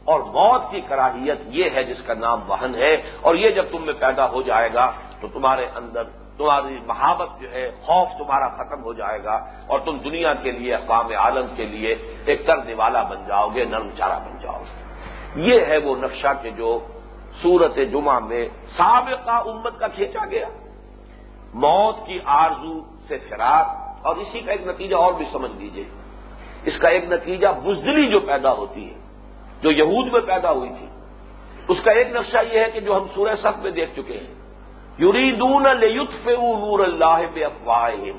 اور موت کی کراہیت یہ ہے جس کا نام وہن ہے، اور یہ جب تم میں پیدا ہو جائے گا تو تمہارے اندر تمہاری محبت جو ہے، خوف تمہارا ختم ہو جائے گا اور تم دنیا کے لیے، اقوام عالم کے لیے ایک طرز والا بن جاؤ گے، نرم چارہ بن جاؤ گے۔ یہ ہے وہ نقشہ کہ جو سورت جمعہ میں سابقہ امت کا کھینچا گیا۔ موت کی آرزو سے فراق۔ اور اسی کا ایک نتیجہ اور بھی سمجھ لیجیے اس کا ایک نتیجہ بزدلی جو پیدا ہوتی ہے، جو یہود میں پیدا ہوئی تھی۔ اس کا ایک نقشہ یہ ہے کہ جو ہم سورہ سخت میں دیکھ چکے ہیں۔ یریدون لیطفئوا نور اللہ بے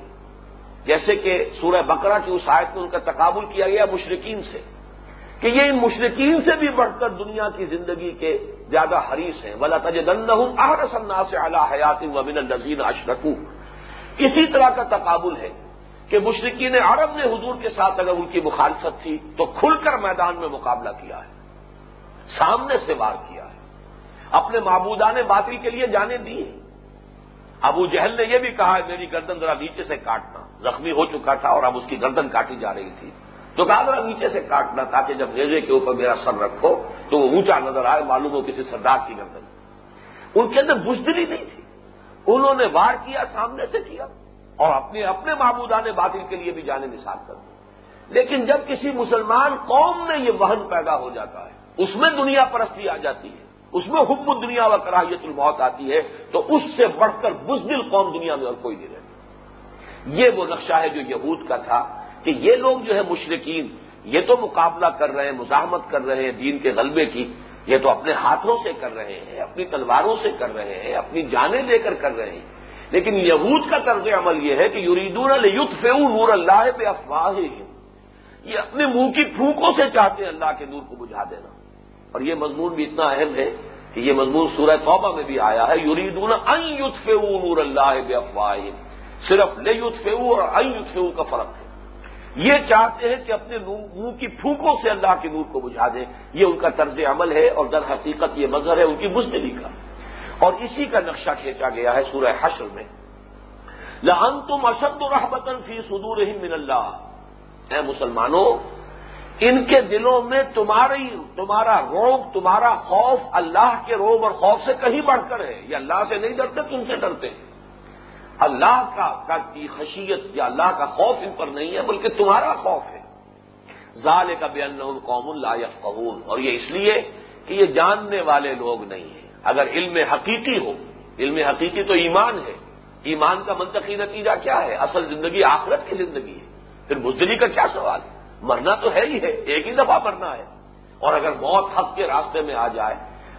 جیسے کہ سورہ بقرہ کی اس آیت میں ان کا تقابل کیا گیا مشرقین سے، کہ یہ ان مشرقین سے بھی بڑھ کر دنیا کی زندگی کے زیادہ حریث ہیں۔ ولا تجدن آرس الناس سے اعلیٰ حیات ومن النزین اشرکو۔ اسی طرح کا تقابل ہے کہ مشرقین عرب نے حضور کے ساتھ اگر ان کی مخالفت تھی تو کھل کر میدان میں مقابلہ کیا ہے، سامنے سے وار کیا ہے۔ اپنے معبودان باطل کے لیے جانے دی ہیں ابو جہل نے یہ بھی کہا، میری گردن ذرا نیچے سے کاٹنا۔ زخمی ہو چکا تھا اور اب اس کی گردن کاٹی جا رہی تھی۔ تو کہا ذرا نیچے سے کاٹنا تاکہ جب ریزے کے اوپر میرا سر رکھو تو وہ اونچا نظر آئے، معلوم ہو کسی سردار کی گردن۔ ان کے اندر بزدلی نہیں تھی۔ انہوں نے وار کیا، سامنے سے کیا اور اپنے اپنے معبودان باطل کے لیے بھی جانے نثار کر دی۔ لیکن جب کسی مسلمان قوم میں یہ وہن پیدا ہو جاتا ہے، اس میں دنیا پرستی آ جاتی ہے۔ اس میں حب دنیا و کراہیت الموت آتی ہے، تو اس سے بڑھ کر بزدل قوم دنیا میں اور کوئی نہیں رہتی یہ وہ نقشہ ہے جو یہود کا تھا کہ یہ لوگ جو ہے مشرقین یہ تو مقابلہ کر رہے ہیں، مزاحمت کر رہے ہیں دین کے غلبے کی، یہ تو اپنے ہاتھوں سے کر رہے ہیں، اپنی تلواروں سے کر رہے ہیں، اپنی جانیں لے کر کر رہے ہیں۔ لیکن یہود کا طرز عمل یہ ہے کہ یوریدون یوت فیو نور اللہ پہ افواہ یہ اپنے منہ کی پھونکوں سے چاہتے ہیں اللہ کے نور کو بجھا دینا۔ اور یہ مضمون بھی اتنا اہم ہے کہ یہ مضمون سورہ توبہ میں بھی آیا ہے یوریدون ان یوتفے نور اللہ بے صرف لے یوتفے اور ان یوتفے کا فرق ہے۔ یہ چاہتے ہیں کہ اپنے منہ کی پھونکوں سے اللہ کے نور کو بجھا دیں۔ یہ ان کا طرز عمل ہے اور در حقیقت یہ مظہر ہے ان کی بزدلی کا۔ اور اسی کا نقشہ کھینچا گیا ہے سورہ حشر میں۔ لہن تم اشد رحبتن فی صدور من اللہ۔ اے مسلمانوں ان کے دلوں میں تمہاری تمہارا روب، تمہارا خوف اللہ کے روب اور خوف سے کہیں بڑھ کر ہے۔ یہ اللہ سے نہیں ڈرتے، تم سے ڈرتے ہیں۔ اللہ کا کی خشیت یا اللہ کا خوف ان پر نہیں ہے، بلکہ تمہارا خوف ہے۔ ظال کا بے قوم اللہ قبول اور یہ اس لیے کہ یہ جاننے والے لوگ نہیں ہیں۔ اگر علم حقیقی ہو، علم حقیقی تو ایمان ہے۔ ایمان کا منطقی نتیجہ کیا ہے؟ اصل زندگی آخرت کی زندگی ہے۔ پھر بزدلی کا کیا سوال ہے؟ مرنا تو ہے ہی ہے، ایک ہی دفعہ مرنا ہے۔ اور اگر موت حق کے راستے میں آ جائے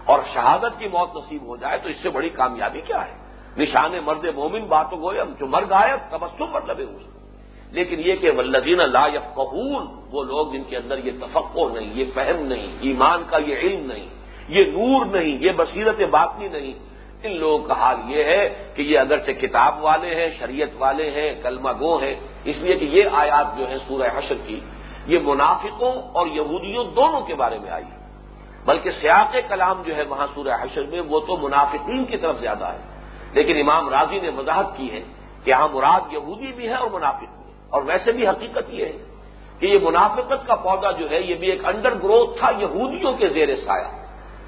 اور شہادت کی موت نصیب ہو جائے تو اس سے بڑی کامیابی کیا ہے؟ نشان مرد مومن باتوں کو جو مر گائے تبسم مطلب ہے اس لیکن یہ کہ ولزین لا یفقہون، وہ لوگ جن کے اندر یہ تفقع نہیں، یہ فہم نہیں، ایمان کا یہ علم نہیں، یہ نور نہیں، یہ بصیرت باطنی نہیں، ان لوگوں کا حال یہ ہے کہ یہ اگرچہ کتاب والے ہیں، شریعت والے ہیں، کلمہ گو ہیں، اس لیے کہ یہ آیات جو ہے سورہ حشر کی یہ منافقوں اور یہودیوں دونوں کے بارے میں آئی ہے بلکہ سیاق کلام جو ہے وہاں سورہ حشر میں وہ تو منافقین کی طرف زیادہ ہے لیکن امام راضی نے وضاحت کی ہے کہ یہاں مراد یہودی بھی ہے اور منافق بھی ہے اور ویسے بھی حقیقت یہ ہے کہ یہ منافقت کا پودا جو ہے یہ بھی ایک انڈر گروتھ تھا یہودیوں کے زیر سایہ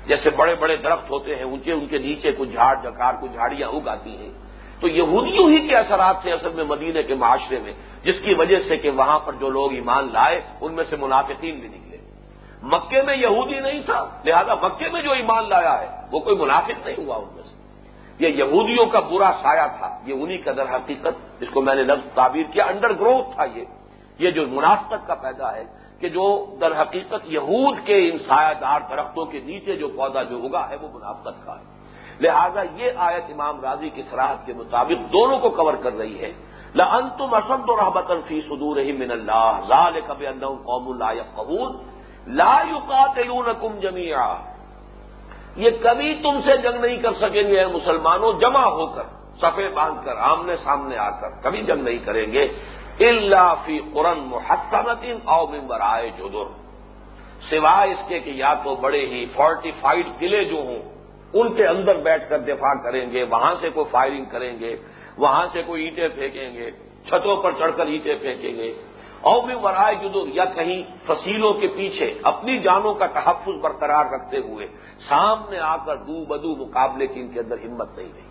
جیسے بڑے بڑے درخت ہوتے ہیں اونچے ان کے نیچے کچھ جھاڑ جکار کچھ جھاڑیاں اگاتی ہیں تو یہودیوں ہی کے اثرات تھے اصل میں مدینے کے معاشرے میں، جس کی وجہ سے کہ وہاں پر جو لوگ ایمان لائے، ان میں سے منافقین بھی نکلے۔ مکے میں یہودی نہیں تھا، لہذا مکے میں جو ایمان لایا ہے، وہ کوئی منافق نہیں ہوا ان میں سے۔ یہ یہودیوں کا برا سایہ تھا، یہ انہی کا در حقیقت، جس کو میں نے لفظ تعبیر کیا انڈر گروتھ تھا یہ۔ یہ جو منافقت کا پیدا ہے، کہ جو در حقیقت یہود کے ان سایہ دار درختوں کے نیچے جو پودا جو ہوگا ہے، وہ منافقت کا ہے۔ لہذا یہ آیت امام راضی کی سراہد کے مطابق دونوں کو کور کر رہی ہے۔ لن تم اسد و رحبت فی صدور من اللہ ظال کب قوم اللہ قبول لا یقاتلونکم جميعا۔ یہ کبھی تم سے جنگ نہیں کر سکیں گے مسلمانوں، جمع ہو کر سفے باندھ کر، آمنے سامنے آ کر۔ کبھی جنگ نہیں کریں گے۔ اللہ فی قرن محسنت او ممبر آئے جدر۔ سوائے اس کے کہ یا تو بڑے ہی فورٹیفائڈ قلعے جو ہوں ان کے اندر بیٹھ کر دفاع کریں گے، وہاں سے کوئی فائرنگ کریں گے، وہاں سے کوئی اینٹیں پھینکیں گے، چھتوں پر چڑھ کر اینٹیں پھینکیں گے۔ اور بھی ورائے جدور یا کہیں فصیلوں کے پیچھے اپنی جانوں کا تحفظ برقرار رکھتے ہوئے سامنے آ کر دو بدو مقابلے کی ان کے اندر ہمت نہیں رہی۔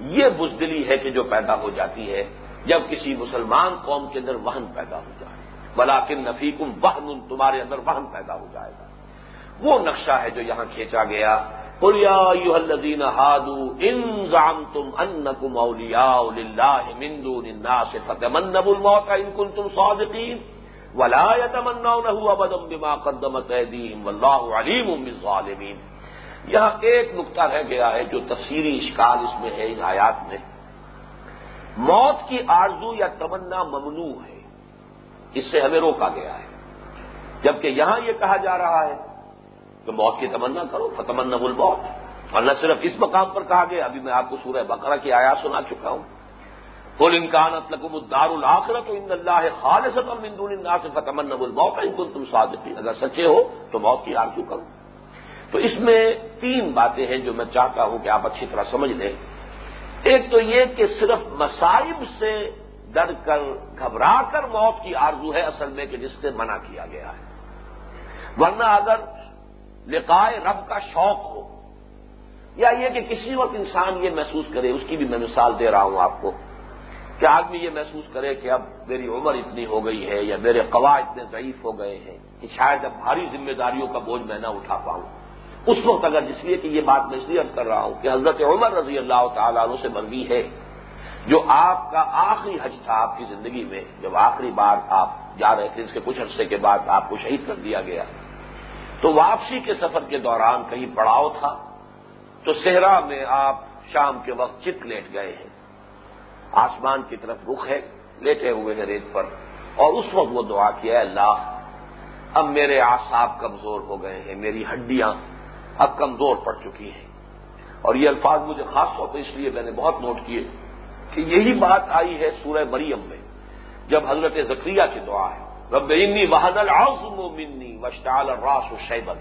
یہ بزدلی ہے کہ جو پیدا ہو جاتی ہے، جب کسی مسلمان قوم کے اندر وہن پیدا ہو جائے۔ بلاکن نفیقم وہن، تمہارے اندر وہن پیدا ہو جائے گا۔ وہ نقشہ ہے جو یہاں کھینچا گیا۔ الذين هادوا ان زعمتم انكم اولياء لله من دون الناس فتمنوا الموت ان كنتم صادقين ولا يتمنونه ابدا بما قدمت ايديهم والله عليم بالظالمين یہاں ایک نقطہ رہ گیا ہے جو تفسیری اشکال اس میں ہے ان آیات میں موت کی آرزو یا تمنا ممنوع ہے اس سے ہمیں روکا گیا ہے جبکہ یہاں یہ کہا جا رہا ہے تو موت کی تمنا کرو فتمنا بول موت اور نہ صرف اس مقام پر کہا گیا، ابھی میں آپ کو سورہ بقرہ کی آیا سنا چکا ہوں۔ بول انکان لکم الدار الآخرت ان اللہ خالص مندون اللہ سے فتمن بول موت ان کو تم سعادت اگر سچے ہو تو موت کی آرزو کرو تو اس میں تین باتیں ہیں جو میں چاہتا ہوں کہ آپ اچھی طرح سمجھ لیں۔ ایک تو یہ کہ صرف مصائب سے ڈر کر، گھبرا کر موت کی آرزو ہے اصل میں کہ جس سے منع کیا گیا ہے۔ ورنہ اگر لقائے رب کا شوق ہو۔ یا یہ کہ کسی وقت انسان یہ محسوس کرے، اس کی بھی میں مثال دے رہا ہوں آپ کو، کہ آدمی یہ محسوس کرے کہ اب میری عمر اتنی ہو گئی ہے یا میرے قوا اتنے ضعیف ہو گئے ہیں کہ شاید اب بھاری ذمہ داریوں کا بوجھ میں نہ اٹھا پاؤں۔ اس وقت اگر جس لیے کہ یہ بات میں اس لیے کر رہا ہوں کہ حضرت عمر رضی اللہ تعالیٰ عنہ سے مروی ہے، جو آپ کا آخری حج تھا آپ کی زندگی میں، جب آخری بار آپ جا رہے تھے، اس کے کچھ عرصے کے بعد آپ کو شہید کر دیا گیا۔ تو واپسی کے سفر کے دوران کہیں پڑاؤ تھا تو صحرا میں آپ شام کے وقت چت لیٹ گئے ہیں۔ آسمان کی طرف رخ ہے، لیٹے ہوئے ہیں ریت پر۔ اور اس وقت وہ دعا کیا ہے اللہ، اب میرے آساب کمزور ہو گئے ہیں، میری ہڈیاں اب کمزور پڑ چکی ہیں۔ اور یہ الفاظ مجھے خاص طور پہ اس لیے میں نے بہت نوٹ کیے کہ یہی بات آئی ہے سورہ مریم میں، جب حضرت ذکریہ کی دعا ہے۔ رب انی وحد العظم منی وشتال الراس شیبن۔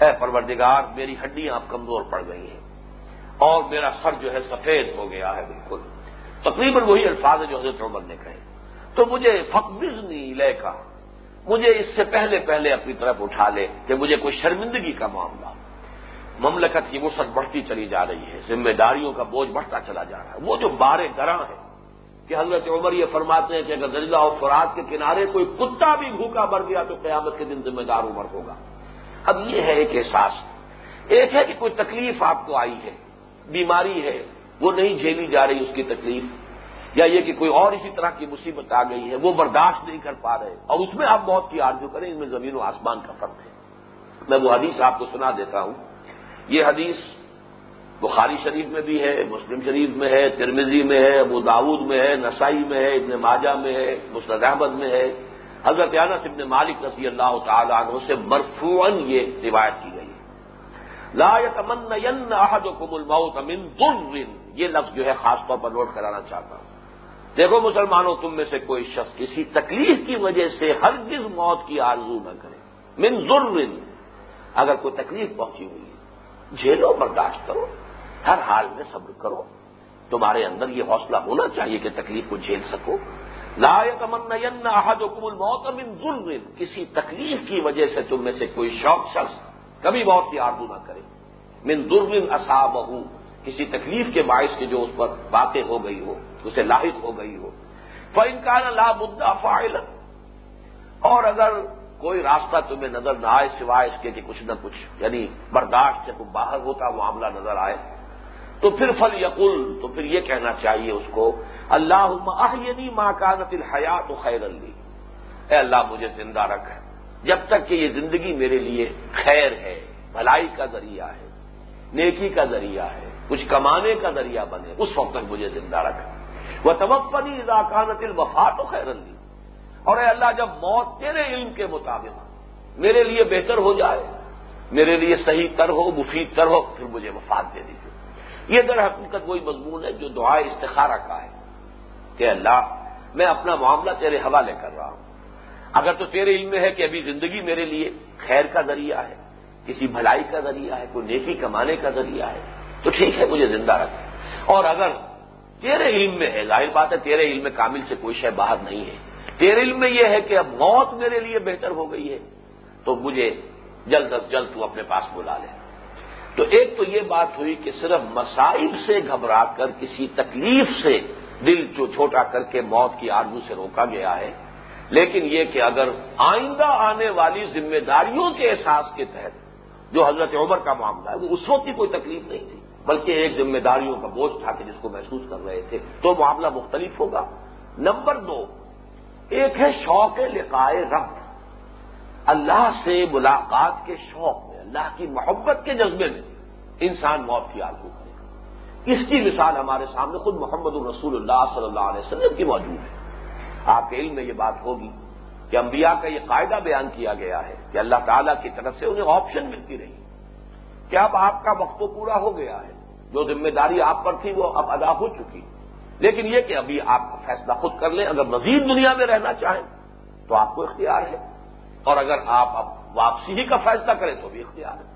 اے پروردگار، میری ہڈیاں اب کمزور پڑ گئی ہیں۔ اور میرا سر جو ہے سفید ہو گیا ہے بالکل۔ تقریباً وہی الفاظ ہے جو حضرت عمر نے کہے۔ تو مجھے فقبزنی لے کا مجھے اس سے پہلے پہلے اپنی طرف اٹھا لے کہ مجھے کوئی شرمندگی کا معاملہ۔ مملکت کی وسعت بڑھتی چلی جا رہی ہے۔ ذمہ داریوں کا بوجھ بڑھتا چلا جا رہا ہے۔ وہ جو بارے گراں ہے کہ حضرت عمر یہ فرماتے ہیں کہ اگر درجہ اور فرات کے کنارے کوئی کتا بھی بھوکا مر گیا تو قیامت کے دن ذمہ دار عمر ہوگا۔ اب یہ ہے ایک احساس۔ ایک ہے کہ کوئی تکلیف آپ کو آئی ہے، بیماری ہے، وہ نہیں جھیلی جا رہی اس کی تکلیف، یا یہ کہ کوئی اور اسی طرح کی مصیبت آ گئی ہے، وہ برداشت نہیں کر پا رہے۔ اور اس میں آپ بہت کی آرزو کریں، ان میں زمین و آسمان کا فرق ہے۔ میں وہ حدیث آپ کو سنا دیتا ہوں۔ یہ حدیث بخاری شریف میں بھی ہے، مسلم شریف میں ہے ترمیزی میں ہے، ابو داود میں ہے، نسائی میں ہے، ابن ماجہ میں ہے مسرد احمد میں ہے۔ حضرت انس ابن مالک رضی اللہ تعالی عنہ سے مرفوعن یہ روایت کی گئی لا يتمنين احدكم الموت من ضر یہ لفظ جو ہے خاص طور پر نوٹ کرانا چاہتا ہوں۔ دیکھو مسلمانوں، تم میں سے کوئی شخص کسی تکلیف کی وجہ سے ہرگز موت کی آرزو نہ کرے۔ من ضر اگر کوئی تکلیف پہنچی ہوئی ہے جھیلو برداشت کرو۔ ہر حال میں صبر کرو۔ تمہارے اندر یہ حوصلہ ہونا چاہیے کہ تکلیف کو جھیل سکو۔ لا تمن احد حکم الموت من ظلم۔ کسی تکلیف کی وجہ سے تم میں سے کوئی شوق شخص کبھی موت کی آردو نہ کرے۔ من ظلم اصاب کسی تکلیف کے باعث کے جو اس پر باتیں ہو گئی ہو، اسے لاحق ہو گئی ہو۔ فن کا لا مدعا فائل اور اگر کوئی راستہ تمہیں نظر نہ آئے سوائے اس کے کہ کچھ نہ کچھ یعنی برداشت سے تم باہر ہوتا، معاملہ نظر آئے تو پھر فل یقل، تو پھر یہ کہنا چاہیے اس کو اللہ یعنی ماں کانت الحیات و خیر علی اے اللہ، مجھے زندہ رکھ۔ جب تک کہ یہ زندگی میرے لیے خیر ہے، بھلائی کا ذریعہ ہے، نیکی کا ذریعہ ہے، کچھ کمانے کا ذریعہ بنے، اس وقت تک مجھے زندہ رکھ۔ وہ توفنی اضاکانت الوفات و خیر علی اور اے اللہ، جب موت تیرے علم کے مطابق میرے لیے بہتر ہو جائے، میرے لیے صحیح تر ہو، مفید تر ہو، پھر مجھے وفات دے دیجیے یہ در حقیقت وہی مضمون ہے جو دعائے استخارہ کا ہے کہ اللہ، میں اپنا معاملہ تیرے حوالے کر رہا ہوں۔ اگر تو تیرے علم میں ہے کہ ابھی زندگی میرے لیے خیر کا ذریعہ ہے، کسی بھلائی کا ذریعہ ہے، کوئی نیکی کمانے کا ذریعہ ہے، تو ٹھیک ہے، مجھے زندہ رکھ۔ اور اگر تیرے علم میں ہے، ظاہر بات ہے تیرے علم میں کامل سے کوئی شے باہر نہیں ہے، تیرے علم میں یہ ہے کہ اب موت میرے لیے بہتر ہو گئی ہے، تو مجھے جلد از جلد تو اپنے پاس بلا لے۔ تو ایک تو یہ بات ہوئی کہ صرف مسائب سے گھبرا کر، کسی تکلیف سے دل جو چھوٹا کر کے موت کی آرزو سے روکا گیا ہے، لیکن یہ کہ اگر آئندہ آنے والی ذمہ داریوں کے احساس کے تحت جو حضرت عمر کا معاملہ ہے، وہ اس وقت کی کوئی تکلیف نہیں تھی، بلکہ ایک ذمہ داریوں کا بوجھ تھا کہ جس کو محسوس کر رہے تھے۔ تو معاملہ مختلف ہوگا۔ نمبر دو، ایک ہے شوق لقائے رب۔ اللہ سے ملاقات کے شوق میں، اللہ کی محبت کے جذبے میں انسان موت کی آرزو کرے گا اس کی مثال ہمارے سامنے خود محمد الرسول اللہ صلی اللہ علیہ وسلم کی موجود ہے۔ آپ کے علم میں یہ بات ہوگی کہ انبیاء کا یہ قاعدہ بیان کیا گیا ہے کہ اللہ تعالیٰ کی طرف سے انہیں آپشن ملتی رہی۔ کہ اب آپ کا وقت تو پورا ہو گیا ہے۔ جو ذمہ داری آپ پر تھی وہ اب ادا ہو چکی۔ لیکن یہ کہ ابھی آپ فیصلہ خود کر لیں، اگر مزید دنیا میں رہنا چاہیں تو آپ کو اختیار ہے۔ اور اگر آپ اب واپسی ہی کا فیصلہ کریں تو بھی اختیار ہے۔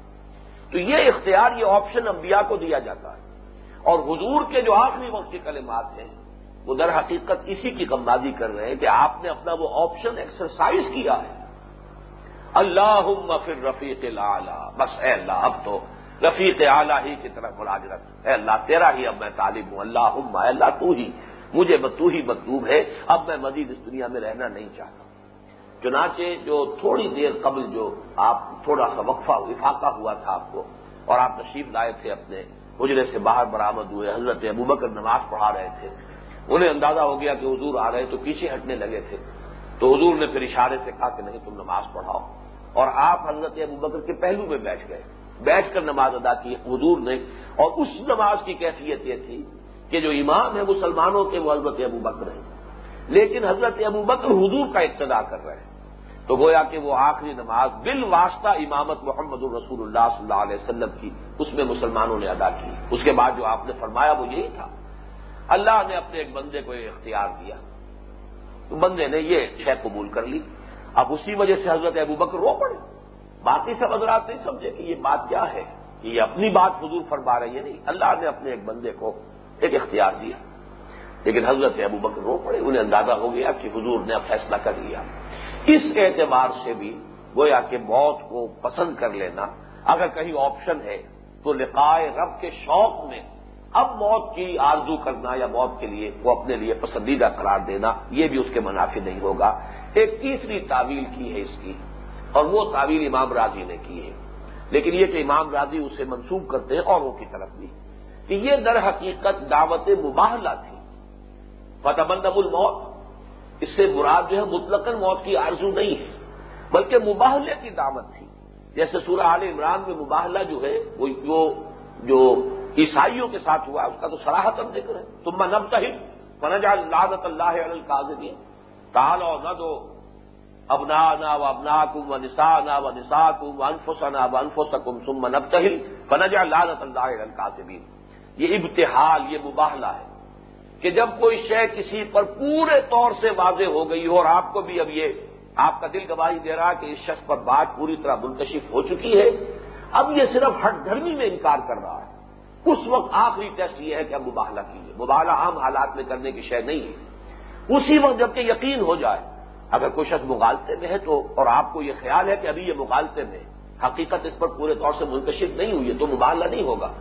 تو یہ اختیار، یہ آپشن انبیاء کو دیا جاتا ہے۔ اور حضور کے جو آخری وقت کے کلمات ہیں، وہ در حقیقت اسی کی کمبازی کر رہے ہیں کہ آپ نے اپنا وہ آپشن ایکسرسائز کیا ہے۔ اللہ پھر رفیق اعلی بس اے اللہ، اب تو رفیق اعلیٰ ہی کی طرف مراجرت اے اللہ، تیرا ہی اب میں طالب ہوں۔ اللہ اے اللہ، تو ہی، مجھے تو ہی مطلوب ہے۔ اب میں مزید اس دنیا میں رہنا نہیں چاہتا۔ چنانچہ جو تھوڑی دیر قبل جو آپ تھوڑا سا وقفہ افاقہ ہوا تھا آپ کو، اور آپ تشریف لائے تھے اپنے حجرے سے باہر برآمد ہوئے، حضرت ابوبکر نماز پڑھا رہے تھے۔ انہیں اندازہ ہو گیا کہ حضور آ رہے تو پیچھے ہٹنے لگے تھے۔ تو حضور نے پھر اشارے سے کہا کہ نہیں، تم نماز پڑھاؤ۔ اور آپ حضرت ابوبکر کے پہلو میں بیٹھ گئے۔ بیٹھ کر نماز ادا کی، حضور نے۔ اور اس نماز کی کیفیت یہ تھی کہ جو امام ہے مسلمانوں کے، وہ حضرت ابو بکر ہیں۔ لیکن حضرت ابو بکر حضور کا ابتدا کر رہے ہیں۔ تو گویا کہ وہ آخری نماز بال واسطہ امامت محمد الرسول اللہ صلی اللہ علیہ وسلم کی اس میں مسلمانوں نے ادا کی۔ اس کے بعد جو آپ نے فرمایا وہ یہی تھا۔ اللہ نے اپنے ایک بندے کو یہ اختیار دیا۔ تو بندے نے یہ شے قبول کر لی۔ اب اسی وجہ سے حضرت ابو بکر رو پڑے۔ باقی سب حضرات نہیں سمجھے کہ یہ بات کیا ہے۔ کہ یہ اپنی بات حضور فرما رہی ہے نہیں۔ اللہ نے اپنے ایک بندے کو ایک اختیار دیا۔ لیکن حضرت ابو بکر رو پڑے۔ انہیں اندازہ ہو گیا کہ حضور نے اب فیصلہ کر لیا۔ اس اعتبار سے بھی گویا کہ موت کو پسند کر لینا، اگر کہیں آپشن ہے تو لقائے رب کے شوق میں اب موت کی آرزو کرنا یا موت کے لیے وہ اپنے لیے پسندیدہ قرار دینا، یہ بھی اس کے منافع نہیں ہوگا۔ ایک تیسری تعویل کی ہے اس کی، اور وہ تعویل امام راضی نے کی ہے۔ لیکن یہ کہ امام راضی اسے منسوخ کرتے ہیں اوروں کی طرف بھی۔ کہ یہ در حقیقت دعوت مباہلہ تھی۔ فتح الموت۔ اس سے مراد جو ہے مطلق موت کی آرزو نہیں ہے، بلکہ مباہلے کی دعوت تھی۔ جیسے سورہ عال عمران میں مباہلہ جو ہے، وہ جو عیسائیوں کے ساتھ ہوا اس کا تو سراہت ذکر ہے۔ تم نب تہم فنجا لادت اللہ القاضی تال اور نہ دو ابنا نا و ابنا کم و نسا نا و نسا کم و انفسنا و انفسکم سم نب تہل فنجا لادت اللہ القاضبین یہ ابتحال، یہ مباہلہ ہے۔ کہ جب کوئی شے کسی پر پورے طور سے واضح ہو گئی ہو اور آپ کو بھی اب یہ آپ کا دل گواہی دے رہا کہ اس شخص پر بات پوری طرح منتشف ہو چکی ہے، اب یہ صرف ہٹ دھرمی میں انکار کر رہا ہے۔ اس وقت آخری ٹیسٹ یہ ہے کہ اب مباہلہ کیجیے۔ مباہلہ عام حالات میں کرنے کی شے نہیں ہے۔ اسی وقت جبکہ یقین ہو جائے، اگر کوئی شخص مغالطے میں ہے تو اور آپ کو یہ خیال ہے کہ ابھی یہ مغالطے میں حقیقت اس پر پورے طور سے منتشر نہیں ہوئی ہے تو مباہلہ نہیں ہوگا۔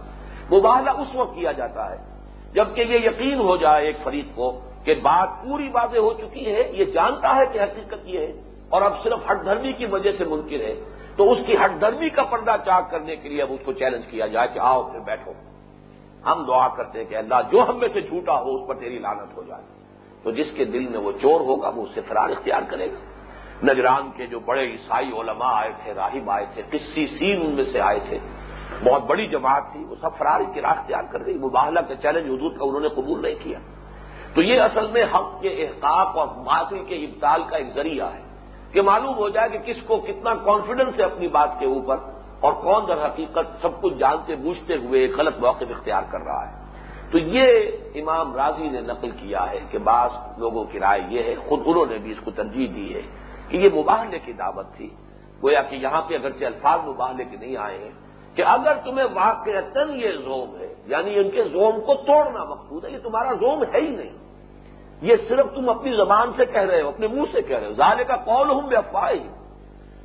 مباہلہ اس وقت کیا جاتا ہے جبکہ یہ یقین ہو جائے ایک فریق کو کہ بات پوری باتیں ہو چکی ہے، یہ جانتا ہے کہ حقیقت یہ ہے، اور اب صرف ہٹ دھرمی کی وجہ سے ممکن ہے۔ تو اس کی ہٹ دھرمی کا پردہ چاک کرنے کے لیے اب اس کو چیلنج کیا جائے کہ آؤ پھر بیٹھو۔ ہم دعا کرتے ہیں کہ اللہ جو ہم میں سے جھوٹا ہو، اس پر تیری لانت ہو جائے۔ تو جس کے دل میں وہ چور ہوگا، وہ اس سے فرار اختیار کرے گا۔ نجران کے جو بڑے عیسائی علماء آئے تھے، راہب آئے تھے کسی سین ان میں سے آئے تھے۔ بہت بڑی جماعت تھی، وہ سب فراری کی راہ اختیار کر گئی، مباہلہ کا چیلنج حدود کا انہوں نے قبول نہیں کیا۔ تو یہ اصل میں حق کے احقاق اور معافی کے ابتال کا ایک ذریعہ ہے کہ معلوم ہو جائے کہ کس کو کتنا کانفیڈنس ہے اپنی بات کے اوپر اور کون در حقیقت سب کچھ جانتے بوجھتے ہوئے ایک غلط موقف اختیار کر رہا ہے۔ تو یہ امام راضی نے نقل کیا ہے کہ بعض لوگوں کی رائے یہ ہے، خود انہوں نے بھی اس کو ترجیح دی ہے کہ یہ مباہلے کی دعوت تھی۔ گویا کہ یہاں پہ اگرچہ الفاظ مباہلے کے نہیں آئے ہیں کہ اگر تمہیں واقع یہ زوم ہے یعنی ان کے زوم کو توڑنا مقصود ہے، یہ تمہارا زوم ہے ہی نہیں۔ یہ صرف تم اپنی زبان سے کہہ رہے ہو، اپنے منہ سے کہہ رہے ہو۔ ظالے کا قول ہوں بے افواہ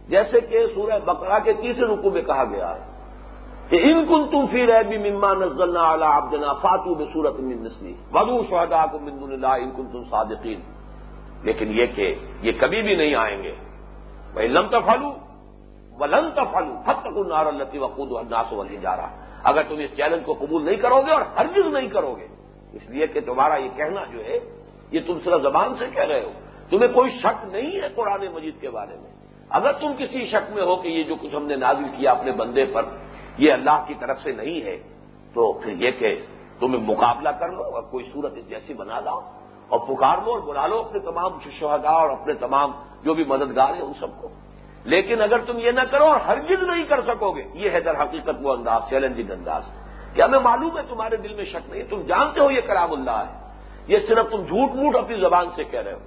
جیسے کہ سورہ بکرا کے تیسرے رکو میں کہا گیا ہے کہ ان کن تم فی رہ بھی مما نزل اعلیٰ آبدنا فاتو میں سورت من نسلی بدو شہدا کو مند اللہ ان کن تم صادقین۔ لیکن یہ کہ یہ کبھی بھی نہیں آئیں گے۔ بھائی لم تفالو ولن تفلو حد تک نار التی وقود الناس ولی جا رہا اگر تم اس چیلنج کو قبول نہیں کرو گے اور ہرگز نہیں کرو گے اس لیے کہ تمہارا یہ کہنا جو ہے، یہ تم صرف زبان سے کہہ رہے ہو۔ تمہیں کوئی شک نہیں ہے قرآن مجید کے بارے میں؟ اگر تم کسی شک میں ہو کہ یہ جو کچھ ہم نے نازل کیا اپنے بندے پر، یہ اللہ کی طرف سے نہیں ہے، تو پھر یہ کہ تمہیں مقابلہ کر لو اور کوئی صورت اس جیسی بنا لاؤ اور پکار لو اور بلا لو اپنے تمام شہدا اور اپنے تمام جو بھی مددگار ہیں ان سب کو۔ لیکن اگر تم یہ نہ کرو اور ہرگز نہیں کر سکو گے، یہ ہے در حقیقت وہ انداز چیلنجنگ انداز۔ کیا ہمیں معلوم ہے تمہارے دل میں شک نہیں؟ تم جانتے ہو یہ کرام اللہ ہے۔ یہ صرف تم جھوٹ موٹ اپنی زبان سے کہہ رہے ہو۔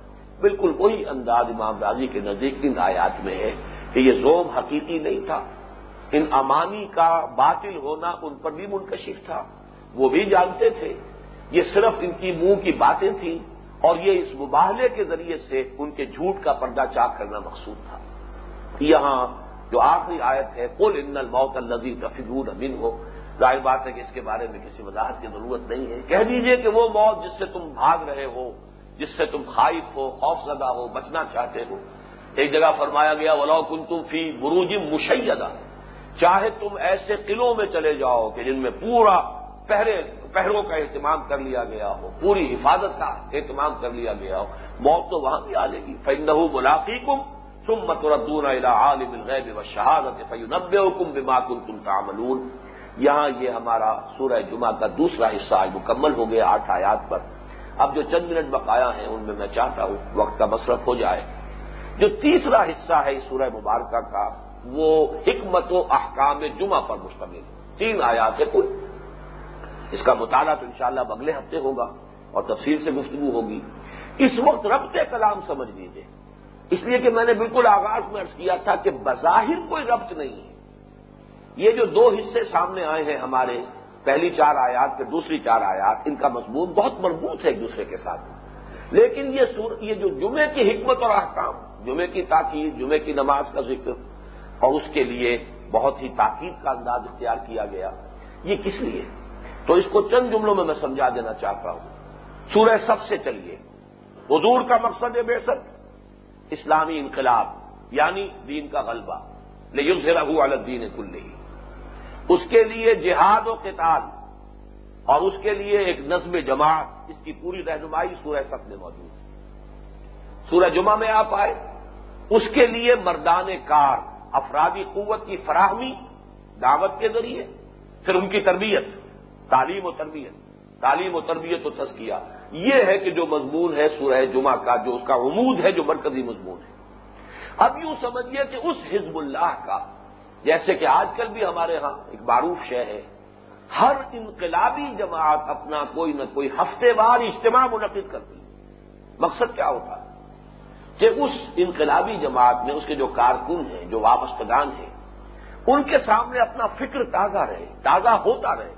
بالکل وہی انداز امام راضی کے نزدیک ان آیات میں ہے کہ یہ زوم حقیقی نہیں تھا۔ ان امانی کا باطل ہونا ان پر بھی منکشف تھا۔ وہ بھی جانتے تھے۔ یہ صرف ان کی منہ کی باتیں تھیں اور یہ اس مباہلے کے ذریعے سے ان کے جھوٹ کا پردہ چاک کرنا مقصود تھا۔ یہاں جو آخری آیت ہے کل ان الموت النزی تفیور امین ہو ظاہر بات ہے کہ اس کے بارے میں کسی وضاحت کی ضرورت نہیں ہے۔ کہہ دیجیے کہ وہ موت جس سے تم بھاگ رہے ہو، جس سے تم خائف ہو، خوف زدہ ہو، بچنا چاہتے ہو۔ ایک جگہ فرمایا گیا ولاؤ کن تم فی بروج مشیدہ چاہے تم ایسے قلعوں میں چلے جاؤ کہ جن میں پورا پہرے پہروں کا اہتمام کر لیا گیا ہو، پوری حفاظت کا اہتمام کر لیا گیا ہو۔ موت تو وہاں بھی آ لے گی۔ فنڈ ملاقی کم ثم تردون الى عالم الغیب والشہادت فینبئکم بما کنتم تعملون۔ یہاں یہ ہمارا سورہ جمعہ کا دوسرا حصہ آج مکمل ہو گیا آٹھ آیات پر۔ اب جو چند منٹ بقایا ہیں ان میں میں چاہتا ہوں وقت کا مصرف ہو جائے۔ جو تیسرا حصہ ہے اس سورہ مبارکہ کا، وہ حکمت و احکام جمعہ پر مشتمل تین آیات ہے کل۔ اس کا مطالعہ تو انشاءاللہ شاء اگلے ہفتے ہوگا اور تفصیل سے گفتگو ہوگی۔ اس وقت ربط کلام سمجھ لیجیے اس لیے کہ میں نے بالکل آغاز میں ارض کیا تھا کہ بظاہر کوئی ربط نہیں ہے۔ یہ جو دو حصے سامنے آئے ہیں ہمارے پہلی چار آیات کے دوسری چار آیات، ان کا مضمون بہت مربوط ہے ایک دوسرے کے ساتھ۔ لیکن یہ سور، یہ جو جمعے کی حکمت اور احکام، جمعے کی تاکید، جمعے کی نماز کا ذکر، اور اس کے لیے بہت ہی تاکید کا انداز اختیار کیا گیا، یہ کس لیے؟ تو اس کو چند جملوں میں میں سمجھا دینا چاہتا ہوں۔ سورہ سب سے چلیے۔ حضور کا مقصد ہے بے سک اسلامی انقلاب یعنی دین کا غلبہ لیکن سے رہو الدین کل نہیں اس کے لیے جہاد و قتال اور اس کے لیے ایک نظم جماعت، اس کی پوری رہنمائی سورہ سب میں موجود ہے۔ سورہ جمعہ میں آپ آئے، اس کے لیے مردان کار، افرادی قوت کی فراہمی دعوت کے ذریعے، پھر ان کی تربیت، تعلیم و تربیت، تعلیم و تربیت و تزکیہ۔ یہ ہے کہ جو مضمون ہے سورہ جمعہ کا، جو اس کا عمود ہے، جو مرکزی مضمون ہے۔ اب یوں سمجھیے کہ اس حزب اللہ کا، جیسے کہ آج کل بھی ہمارے ہاں ایک معروف شہ ہے، ہر انقلابی جماعت اپنا کوئی نہ کوئی ہفتے وار اجتماع منعقد کرتی ہے۔ مقصد کیا ہوتا؟ ہے کہ اس انقلابی جماعت میں اس کے جو کارکن ہیں، جو وابستگان ہیں، ان کے سامنے اپنا فکر تازہ رہے، تازہ ہوتا رہے۔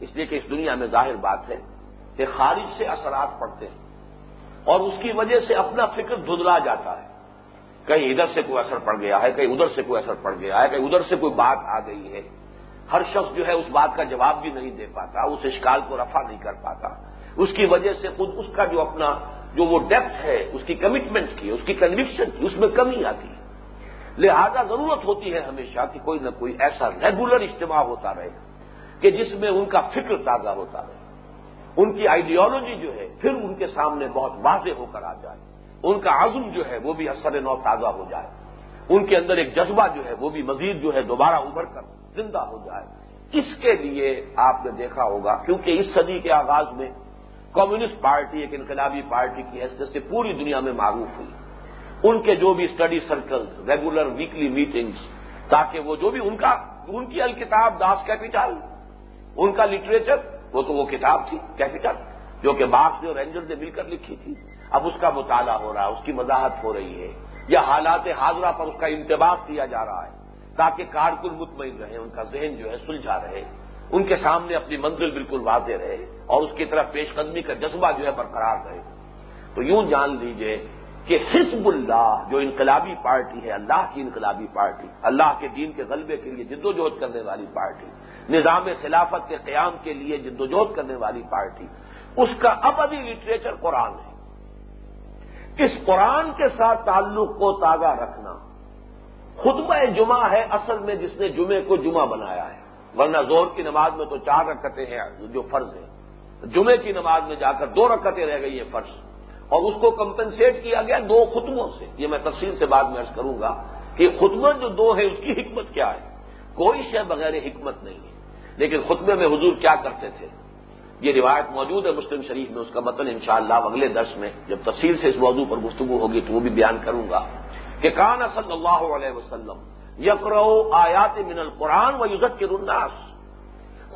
اس لیے کہ اس دنیا میں ظاہر بات ہے کہ خارج سے اثرات پڑتے ہیں اور اس کی وجہ سے اپنا فکر دھدلا جاتا ہے۔ کہیں ادھر سے کوئی اثر پڑ گیا ہے، کہیں ادھر سے کوئی اثر پڑ گیا ہے، کہیں ادھر سے کوئی بات آ گئی ہے۔ ہر شخص جو ہے اس بات کا جواب بھی نہیں دے پاتا، اس اشکال کو رفع نہیں کر پاتا۔ اس کی وجہ سے خود اس کا جو اپنا جو وہ ڈیپتھ ہے، اس کی کمٹمنٹ کی، اس کی کنوکشن کی، اس میں کمی آتی ہے۔ لہذا ضرورت ہوتی ہے ہمیشہ کہ کوئی نہ کوئی ایسا ریگولر اجتماع ہوتا رہے، کہ جس میں ان کا فکر تازہ ہوتا رہے۔ ان کی آئیڈیالوجی جو ہے، پھر ان کے سامنے بہت واضح ہو کر آ جائے۔ ان کا عزم جو ہے وہ بھی اثر نو تازہ ہو جائے۔ ان کے اندر ایک جذبہ جو ہے وہ بھی مزید جو ہے دوبارہ ابھر کر زندہ ہو جائے۔ اس کے لیے آپ نے دیکھا ہوگا، کیونکہ اس صدی کے آغاز میں کمیونسٹ پارٹی، ایک انقلابی پارٹی کی حیثیت سے پوری دنیا میں معروف ہوئی۔ ان کے جو بھی study circles regular weekly meetings تاکہ وہ جو بھی ان کا، ان کی الکتاب، داس کیپیٹل، ان کا لٹریچر وہ تو وہ کتاب تھی کیپیٹل جو کہ باغ نے اور رینجر نے مل کر لکھی تھی۔ اب اس کا مطالعہ ہو رہا ہے، اس کی وضاحت ہو رہی ہے۔ یا حالات حاضرہ پر اس کا انتباہ کیا جا رہا ہے، تاکہ کارکن مطمئن رہے، ان کا ذہن جو ہے سلجھا رہے، ان کے سامنے اپنی منزل بالکل واضح رہے اور اس کی طرف پیش قدمی کا جذبہ جو ہے برقرار رہے۔ تو یوں جان لیجیے کہ حزب اللہ جو انقلابی پارٹی ہے، اللہ کی انقلابی پارٹی، اللہ کے دین کے غلبے کے لیے جدوجہد کرنے والی پارٹی نظام خلافت کے قیام کے لیے جدوجہد کرنے والی پارٹی۔ اس کا ابدی لٹریچر قرآن ہے۔ اس قرآن کے ساتھ تعلق کو تازہ رکھنا خطبہ جمعہ ہے اصل میں جس نے جمعے کو جمعہ بنایا ہے۔ ورنہ زور کی نماز میں تو چار رکعتیں ہیں، جو فرض ہیں۔ جمعے کی نماز میں جا کر دو رکعتیں رہ گئی ہیں فرض۔ اور اس کو کمپنسیٹ کیا گیا دو خطبوں سے۔ یہ میں تفصیل سے بعد میں ارض کروں گا کہ خطبہ جو دو ہے اس کی حکمت کیا ہے؟ کوئی شے بغیر حکمت نہیں ہے۔ لیکن خطبے میں حضور کیا کرتے تھے؟ یہ روایت موجود ہے مسلم شریف میں، اس کا متن انشاءاللہ اگلے درس میں جب تفصیل سے اس موضوع پر گفتگو ہوگی تو وہ بھی بیان کروں گا کہ کان صلی اللہ علیہ وسلم یکرو آیات من القرآن و یوزت کے الناس۔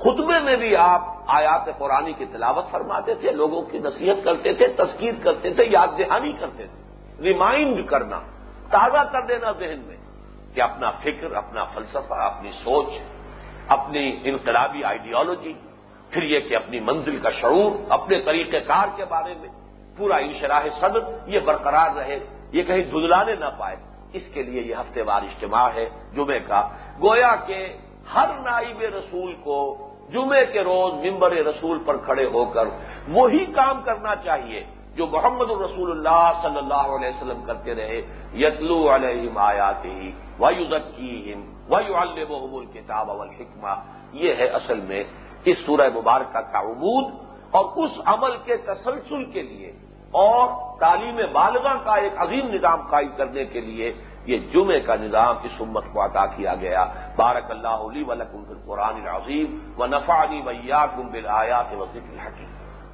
خطبے میں بھی آپ آیات قرآنی کی تلاوت فرماتے تھے، لوگوں کی نصیحت کرتے تھے، تذکیر کرتے تھے، یاد دہانی کرتے تھے۔ ریمائنڈ کرنا، تازہ کر دینا ذہن میں کہ اپنا فکر، اپنا فلسفہ، اپنی سوچ اپنی انقلابی آئیڈیالوجی پھر یہ کہ اپنی منزل کا شعور، اپنے طریقہ کار کے بارے میں پورا انشراح صدر یہ برقرار رہے، یہ کہیں دھدلانے نہ پائے۔ اس کے لیے یہ ہفتے وار اجتماع ہے جمعے کا۔ گویا کہ ہر نائب رسول کو جمعے کے روز ممبر رسول پر کھڑے ہو کر وہی کام کرنا چاہیے جو محمد الرسول اللہ صلی اللہ علیہ وسلم کرتے رہے۔ یتلو علیہم آیاتی ویوزکیم ویعلمہم الکتاب والحکمہ یہ ہے اصل میں اس سورہ مبارکہ کا عمود اور اس عمل کے تسلسل کے لیے اور تعلیم بالغاں کا ایک عظیم نظام قائم کرنے کے لیے یہ جمعے کا نظام اس امت کو عطا کیا گیا۔ بارک اللہ علی ولکم القرآن العظیم و نفانی ویا کم بل آیا الحکیم۔